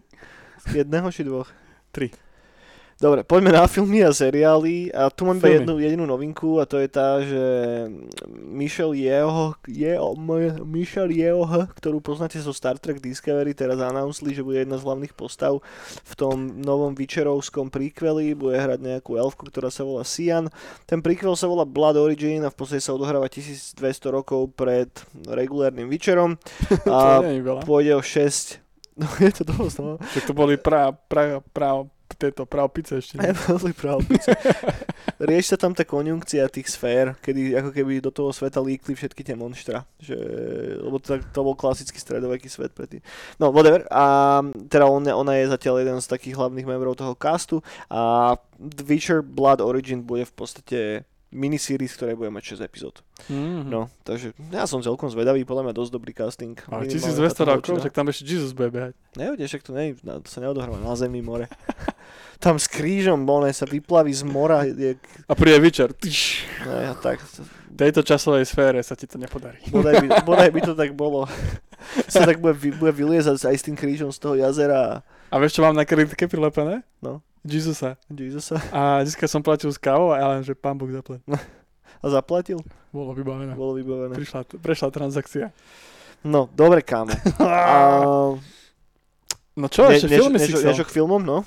S1: Z jedného či dvoch?
S2: Tri.
S1: Dobre, poďme na filmy a seriály. A tu mám iba jednu, jedinú novinku a to je tá, že Michelle Yeoh, Yeoh, Michelle Yeoh, ktorú poznáte zo Star Trek Discovery, teraz announceli, že bude jedna z hlavných postav v tom novom Witcherovskom prequeli, bude hrať nejakú elfku, ktorá sa volá Sian. Ten prequel sa volá Blood Origin a v podstate sa odohráva 1200 rokov pred regulárnym Witcherom. A pôjde o 6... No je to dosť, no.
S2: Však to boli pra, pra, pra, tieto pravpice ešte. Nie?
S1: veľmi pravdy. Rieš sa tam tá konjunkcia tých sfér, kedy ako keby do toho sveta líkli všetky tie monštra. Že, lebo to, to bol klasický stredoveký svet predtým. No, whatever. A teda on, ona je zatiaľ jeden z takých hlavných membrov toho castu a The Witcher Blood Origin bude v podstate miniseries, ktoré bude mať 6 epizód.
S2: Mhm.
S1: No, takže ja som celkom zvedavý, podľa mňa dosť dobrý casting. Minimálne
S2: 1200
S1: táto
S2: rokov, tak tam ešte Jesus bude behať.
S1: Neviete, však to, nie, to sa neodohráva na zemi more. Tam s krížom bol, sa vyplaví z mora. Je,
S2: A príde. Tyš.
S1: no, ja, tak,
S2: V tejto časovej sfére sa ti to nepodarí.
S1: bodaj, by, bodaj by to tak bolo. sa tak bude, bude vyliezať aj s tým krížom z toho jazera.
S2: A vieš, čo mám na kreditke prilepené?
S1: No.
S2: Jezusa.
S1: Jezusa.
S2: A dneska som platil s kávou a ja len, že pán Boh zaplet.
S1: A zaplatil?
S2: Bolo vybavené.
S1: Bolo vybavené.
S2: Prišla, prešla transakcia.
S1: No, dobre, kámo. A,
S2: No čo, ešte
S1: niečo-
S2: filmy si
S1: niečo,
S2: chcel?
S1: k filmom, no?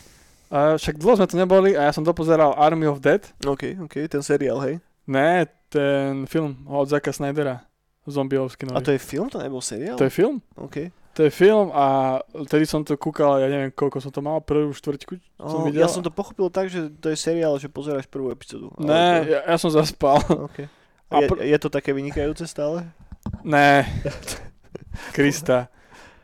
S2: A však dlho sme tu neboli a ja som dopozeral Army of Dead.
S1: OK, OK, ten seriál, hej.
S2: Ne, ten film od Zaka Snydera. Zombiovský
S1: A
S2: nový.
S1: to je film, to nebol seriál?
S2: to je film?
S1: OK.
S2: To je film a tedy som to kúkal, ja neviem koľko som to mal, prvú štvrťku som
S1: Oh,
S2: videl.
S1: ja som to pochopil tak, že to je seriál, že pozeráš prvú epizódu.
S2: Ne,
S1: to-
S2: ja, ja som zaspal.
S1: OK.
S2: A
S1: Je,
S2: pr-
S1: je to také vynikajúce stále?
S2: Ne, Krista.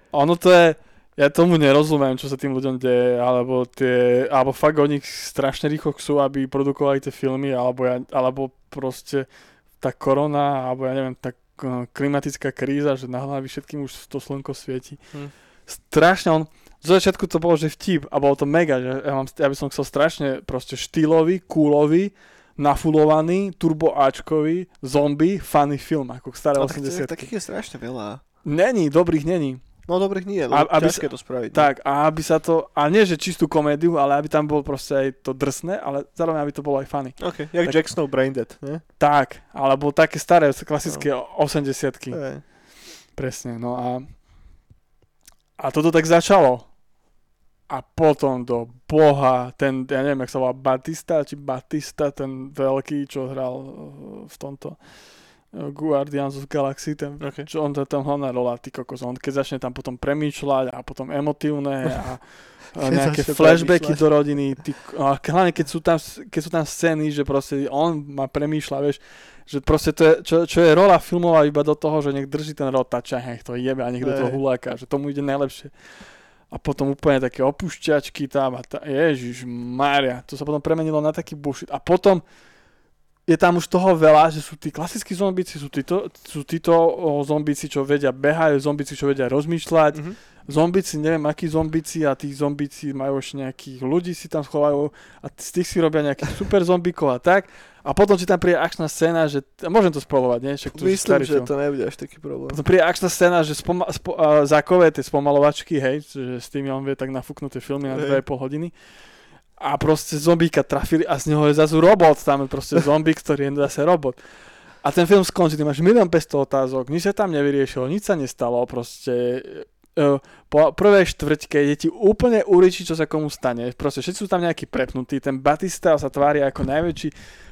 S2: Ono to je, ja tomu nerozumiem, čo sa tým ľuďom deje, alebo tie, alebo fakt oni strašne rýchlo chcú, aby produkovali tie filmy, alebo, ja, alebo proste tá korona, alebo ja neviem, tá k- klimatická kríza, že na hlavy všetkým už to slnko svieti.
S1: Hm.
S2: Strašne on, zo začiatku to bolo, že vtip a bolo to mega, že ja, mám, ja by som chcel strašne proste štýlový, kúlový, nafulovaný, turbo Ačkový, zombie, funny film, ako staré
S1: Ale tak,
S2: 80
S1: takých je strašne veľa.
S2: Není, dobrých není.
S1: No dobrých nie, lebo
S2: aby
S1: ťažké to spraviť. no.
S2: Tak, a aby sa to, a nie že čistú komédiu, ale aby tam bol proste aj to drsné, ale zároveň aby to bolo aj funny.
S1: OK, jak
S2: Tak-
S1: Jack Snow Braindead, ne?
S2: Tak, alebo také staré, klasické 80
S1: Hej.
S2: Presne, no a a toto tak začalo. A potom do boha, ten, ja neviem, jak sa volá, Batista, či Batista, ten veľký, čo hral uh, v tomto Guardians of Galaxy, ten,
S1: Okay.
S2: čo on to je tam hlavná rola, ty kokos, on keď začne tam potom premýšľať a potom emotívne a, a nejaké flashbacky
S1: premýšľať.
S2: do rodiny, ty, a hlavne keď sú, tam, keď sú tam scény, že proste on ma premýšľa, vieš, že proste to je, čo, čo je rola filmová iba do toho, že nech drží ten rotač a nech to jebe a toho
S1: Hej.
S2: huláka, že tomu ide najlepšie. A potom úplne také opušťačky tam a tá, ježiš Mária, to sa potom premenilo na taký bullshit. A potom je tam už toho veľa, že sú tí klasickí zombíci, sú títo, sú títo o, zombíci, čo vedia behajú, zombíci, čo vedia rozmýšľať,
S1: Mhm.
S2: zombíci, neviem akí zombíci a tí zombíci majú ešte nejakých ľudí si tam schovajú a z tých si robia nejakých super zombíkov a tak. A potom ti tam príde akčná scéna, že, a môžem to spolovať, nie? Však je
S1: Myslím, že to nebude až taký problém.
S2: Potom príde akčná scéna, že spoma, spo, uh, zákové tie spomalovačky, hej, že s tým on vie tak nafúknuté filmy na
S1: Hej.
S2: 2,5 hodiny. A proste zombíka trafili a z neho je zase robot, tam je proste zombík, ktorý je zase robot. A ten film skončí, ty máš milión 500 otázok, nič sa tam nevyriešilo, nič sa nestalo, proste po prvej štvrťke je ti úplne uričí, čo sa komu stane. Proste všetci sú tam nejakí prepnutí, ten Batista sa tvári ako najväčší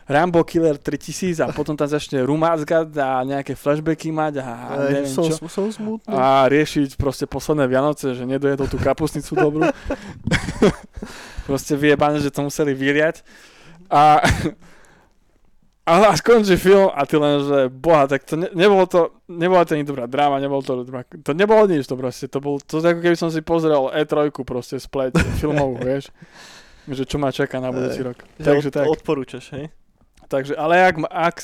S2: Rambo Killer 3000 a potom tam začne rumázgať a nejaké flashbacky mať a
S1: Ej,
S2: neviem
S1: som,
S2: čo
S1: som smutný.
S2: a riešiť proste posledné Vianoce, že nedojedol tú kapusnicu dobrú. proste vyjebané, že to museli vyriať. A, a, a skončí film a ty len, že boha, tak to ne, nebolo to, nebola to ani dobrá dráma, nebolo to, dobrá- to nebolo nič to proste, to bol, to ako keby som si pozrel E3 proste spleť filmovú, vieš, že čo ma čaká na budúci rok.
S1: Že
S2: Takže
S1: od,
S2: tak.
S1: Odporúčaš, hej?
S2: Takže, ale ak, ak,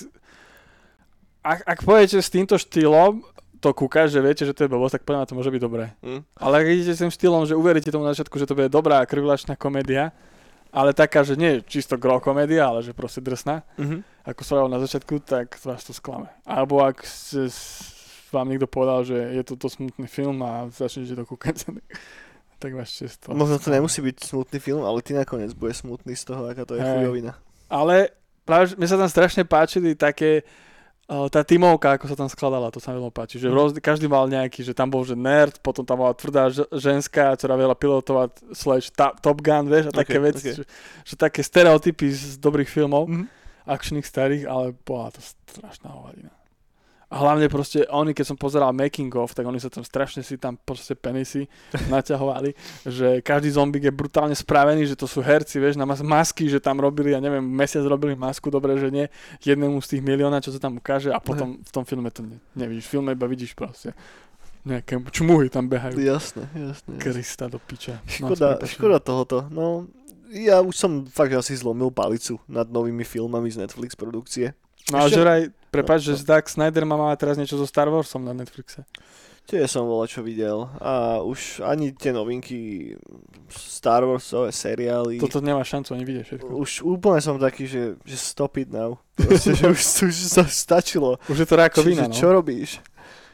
S2: ak, ak pôjdete s týmto štýlom, to kúkaš, že viete, že to je blbosť, tak podľa to môže byť dobré.
S1: Hm.
S2: Ale ak idete s tým štýlom, že uveríte tomu na začiatku, že to bude dobrá krivlačná komédia, ale taká, že nie čisto gro komédia, ale že proste drsná,
S1: Mhm.
S2: Ako som na začiatku, tak vás to sklame. Alebo ak s, s, vám niekto povedal, že je toto smutný film a začnete to kúkať, tak vás čisto.
S1: Možno to nemusí byť smutný film, ale ty nakoniec bude smutný z toho, aká to je
S2: Hej.
S1: chujovina.
S2: Ale práve, mne sa tam strašne páčili také, uh, tá tímovka, ako sa tam skladala, to sa mi veľmi páči. Že
S1: Mhm.
S2: roz, každý mal nejaký, že tam bol že nerd, potom tam bola tvrdá ženská, ktorá vedela pilotovať slash ta- Top Gun, vieš, a také
S1: Ok,
S2: veci,
S1: ok.
S2: že, že také stereotypy z dobrých filmov,
S1: Mhm.
S2: Akčných starých, ale bola to strašná hovadina. A hlavne proste oni, keď som pozeral making of, tak oni sa tam strašne si tam proste penisy naťahovali, že každý zombík je brutálne spravený, že to sú herci, vieš, na mas- masky, že tam robili, ja neviem, mesiac robili masku, dobre, že nie, jednému z tých milióna, čo sa tam ukáže a potom v tom filme to ne, nevidíš. V filme iba vidíš proste nejaké čmuhy tam behajú.
S1: Jasné, jasné.
S2: Krista do piča.
S1: Škoda,
S2: No,
S1: škoda tohoto. No, ja už som fakt asi zlomil palicu nad novými filmami z Netflix produkcie.
S2: No a
S1: Ešte-
S2: že aj, prepáč,
S1: No,
S2: že Zack Snyder má má teraz niečo so Star Warsom na Netflixe.
S1: Tie som bola čo videl a už ani tie novinky Star Warsové seriály.
S2: Toto nemá šancu ani vidieť všetko.
S1: Už úplne som taký, že, že stop it now. Proste, že už, už sa stačilo.
S2: Už je to rakovina,
S1: Čiže
S2: no.
S1: čo robíš?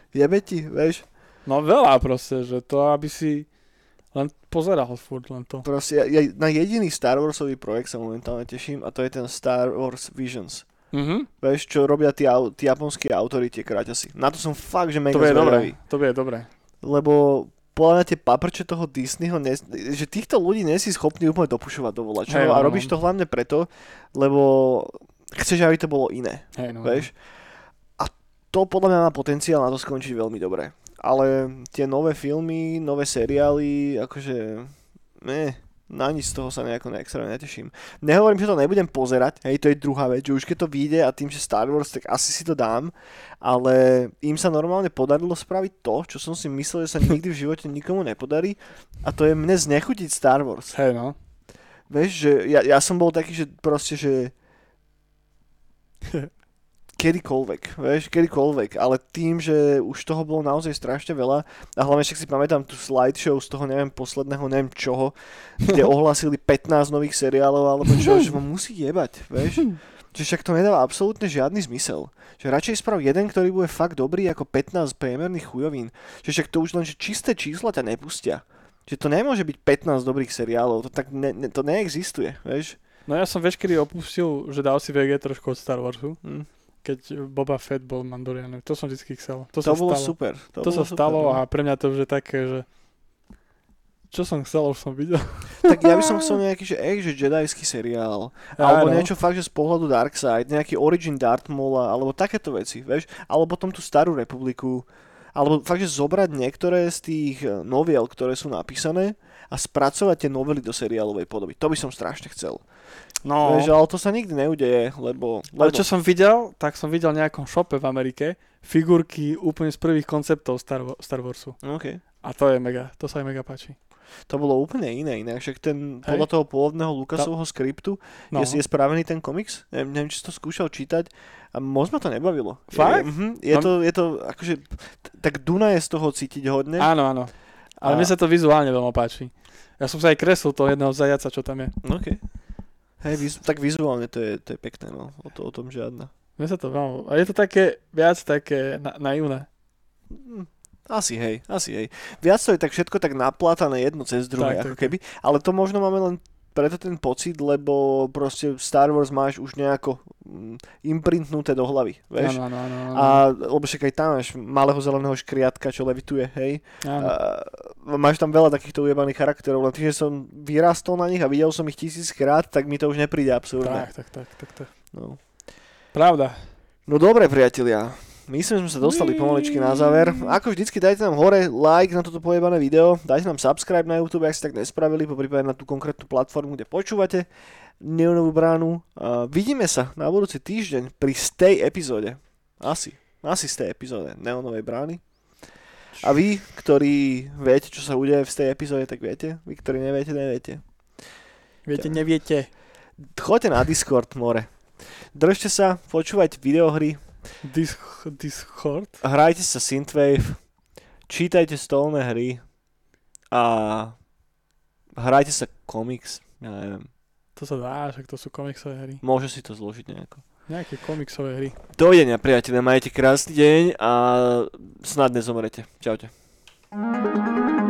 S1: Jebe ti, vieš?
S2: No veľa proste, že to, aby si len pozeral furt len to.
S1: Proste ja, na jediný Star Warsový projekt sa momentálne teším a to je ten Star Wars Visions.
S2: Mhm.
S1: Vieš, čo robia tí, au- tí japonskí autori, tie kraťasy. Na to som fakt, že mega
S2: To bude dobré, to bude dobré.
S1: Lebo podľa mňa tie paprče toho Disneyho, ne, že týchto ľudí nie si schopný úplne dopušovať do volačov
S2: Hej,
S1: a
S2: áno,
S1: robíš
S2: no.
S1: to hlavne preto, lebo chceš, aby to bolo iné,
S2: Hej, no.
S1: vieš. A to podľa mňa má potenciál na to skončiť veľmi dobre. Ale tie nové filmy, nové seriály, akože... Ne, na nič z toho sa nejako extrémne neteším. Nehovorím, že to nebudem pozerať, hej, to je druhá vec, že už keď to vyjde a tým, že Star Wars, tak asi si to dám, ale im sa normálne podarilo spraviť to, čo som si myslel, že sa nikdy v živote nikomu nepodarí a to je mne znechutiť Star Wars.
S2: Hej, no.
S1: Vieš, že ja, ja som bol taký, že proste, že kedykoľvek, vieš, kedykoľvek, ale tým, že už toho bolo naozaj strašne veľa a hlavne však si pamätám tú slideshow z toho, neviem, posledného, neviem čoho, kde ohlasili 15 nových seriálov alebo čo, že ma musí jebať, vieš. Že však to nedáva absolútne žiadny zmysel. Že radšej sprav jeden, ktorý bude fakt dobrý ako 15 priemerných chujovín. Že však to už len, že čisté čísla ťa nepustia. Že to nemôže byť 15 dobrých seriálov, to tak ne, ne, to neexistuje, vieš.
S2: No ja som veškerý opustil, že dal si VG trošku od Star Warsu,
S1: Hm.
S2: Keď Boba Fett bol Mandalorian. To som vždy chcel. To,
S1: To,
S2: sa
S1: bolo
S2: stalo.
S1: super.
S2: To, to sa
S1: bolo
S2: stalo
S1: super, no.
S2: a pre mňa to už je také, že čo som chcel, už som videl.
S1: Tak ja by som chcel nejaký, že, ej, že jedajský seriál. Alebo
S2: Áno.
S1: niečo fakt, že z pohľadu Darkseid, nejaký Origin Darth Maula, alebo takéto veci, vieš? Alebo potom tú starú republiku. Alebo fakt, že zobrať niektoré z tých eh, noviel, ktoré sú napísané a spracovať tie novely do seriálovej podoby. To by som strašne chcel.
S2: No,
S1: Vieš, ale to sa nikdy neudeje, lebo...
S2: ale
S1: lebo
S2: čo som videl, tak som videl v nejakom shope v Amerike figurky úplne z prvých konceptov Star, Star Warsu.
S1: OK.
S2: A to je mega, to sa mi mega páči.
S1: To bolo úplne iné, inak však ten,
S2: Hej.
S1: podľa toho pôvodného Lukasovho skriptu
S2: No.
S1: je, je spravený ten komiks. Neviem, neviem, či si to skúšal čítať a moc ma to nebavilo.
S2: Fakt?
S1: Je, mhm, je,
S2: No.
S1: to, je to akože, t- tak Duna je z toho cítiť hodne.
S2: Áno, áno. Ale
S1: A-
S2: mne sa to vizuálne veľmi páči. Ja som sa aj kreslil toho jedného zajaca, čo tam je.
S1: OK. Hej, tak vizuálne to je, to je pekné, no. O, to, o tom žiadna.
S2: Mne sa to veľmi... A je to také, viac také na, naivné.
S1: Hm, Asi hej, asi hej. Viac to je tak všetko tak naplátané jedno cez druhé,
S2: Tak,
S1: ako
S2: tak,
S1: keby. Ale to možno máme len preto ten pocit, lebo proste Star Wars máš už nejako mm, imprintnuté do hlavy, vieš?
S2: Áno, áno, áno. áno.
S1: A, lebo však aj tam máš malého zeleného škriatka, čo levituje, hej. A, máš tam veľa takýchto ujebaných charakterov, len tým, že som vyrastol na nich a videl som ich tisíckrát, tak mi to už nepríde absurdné.
S2: Tak, tak, tak, tak, tak.
S1: No.
S2: Pravda.
S1: no dobre, priatelia. Myslím, že sme sa dostali pomaličky na záver. Ako vždycky, dajte nám hore like na toto pojebané video, dajte nám subscribe na YouTube, ak ste tak nespravili, po prípade na tú konkrétnu platformu, kde počúvate Neonovú bránu. A vidíme sa na budúci týždeň pri stej epizóde. Asi. Asi z tej epizóde Neonovej brány. A vy, ktorí viete, čo sa udeje v tej epizóde, tak viete. Vy, ktorí neviete, neviete.
S2: Viete, neviete.
S1: Choďte na Discord, more. Držte sa, počúvajte videohry,
S2: Dis- Discord.
S1: hrajte sa Synthwave, čítajte stolné hry a hrajte sa komiks. Ja neviem,
S2: To sa dá, však to sú komiksové hry.
S1: môže si to zložiť nejako.
S2: Nejaké komiksové hry.
S1: Dovidenia, priatelia, majte krásny deň a snad nezomrete. Čaute.
S3: thank you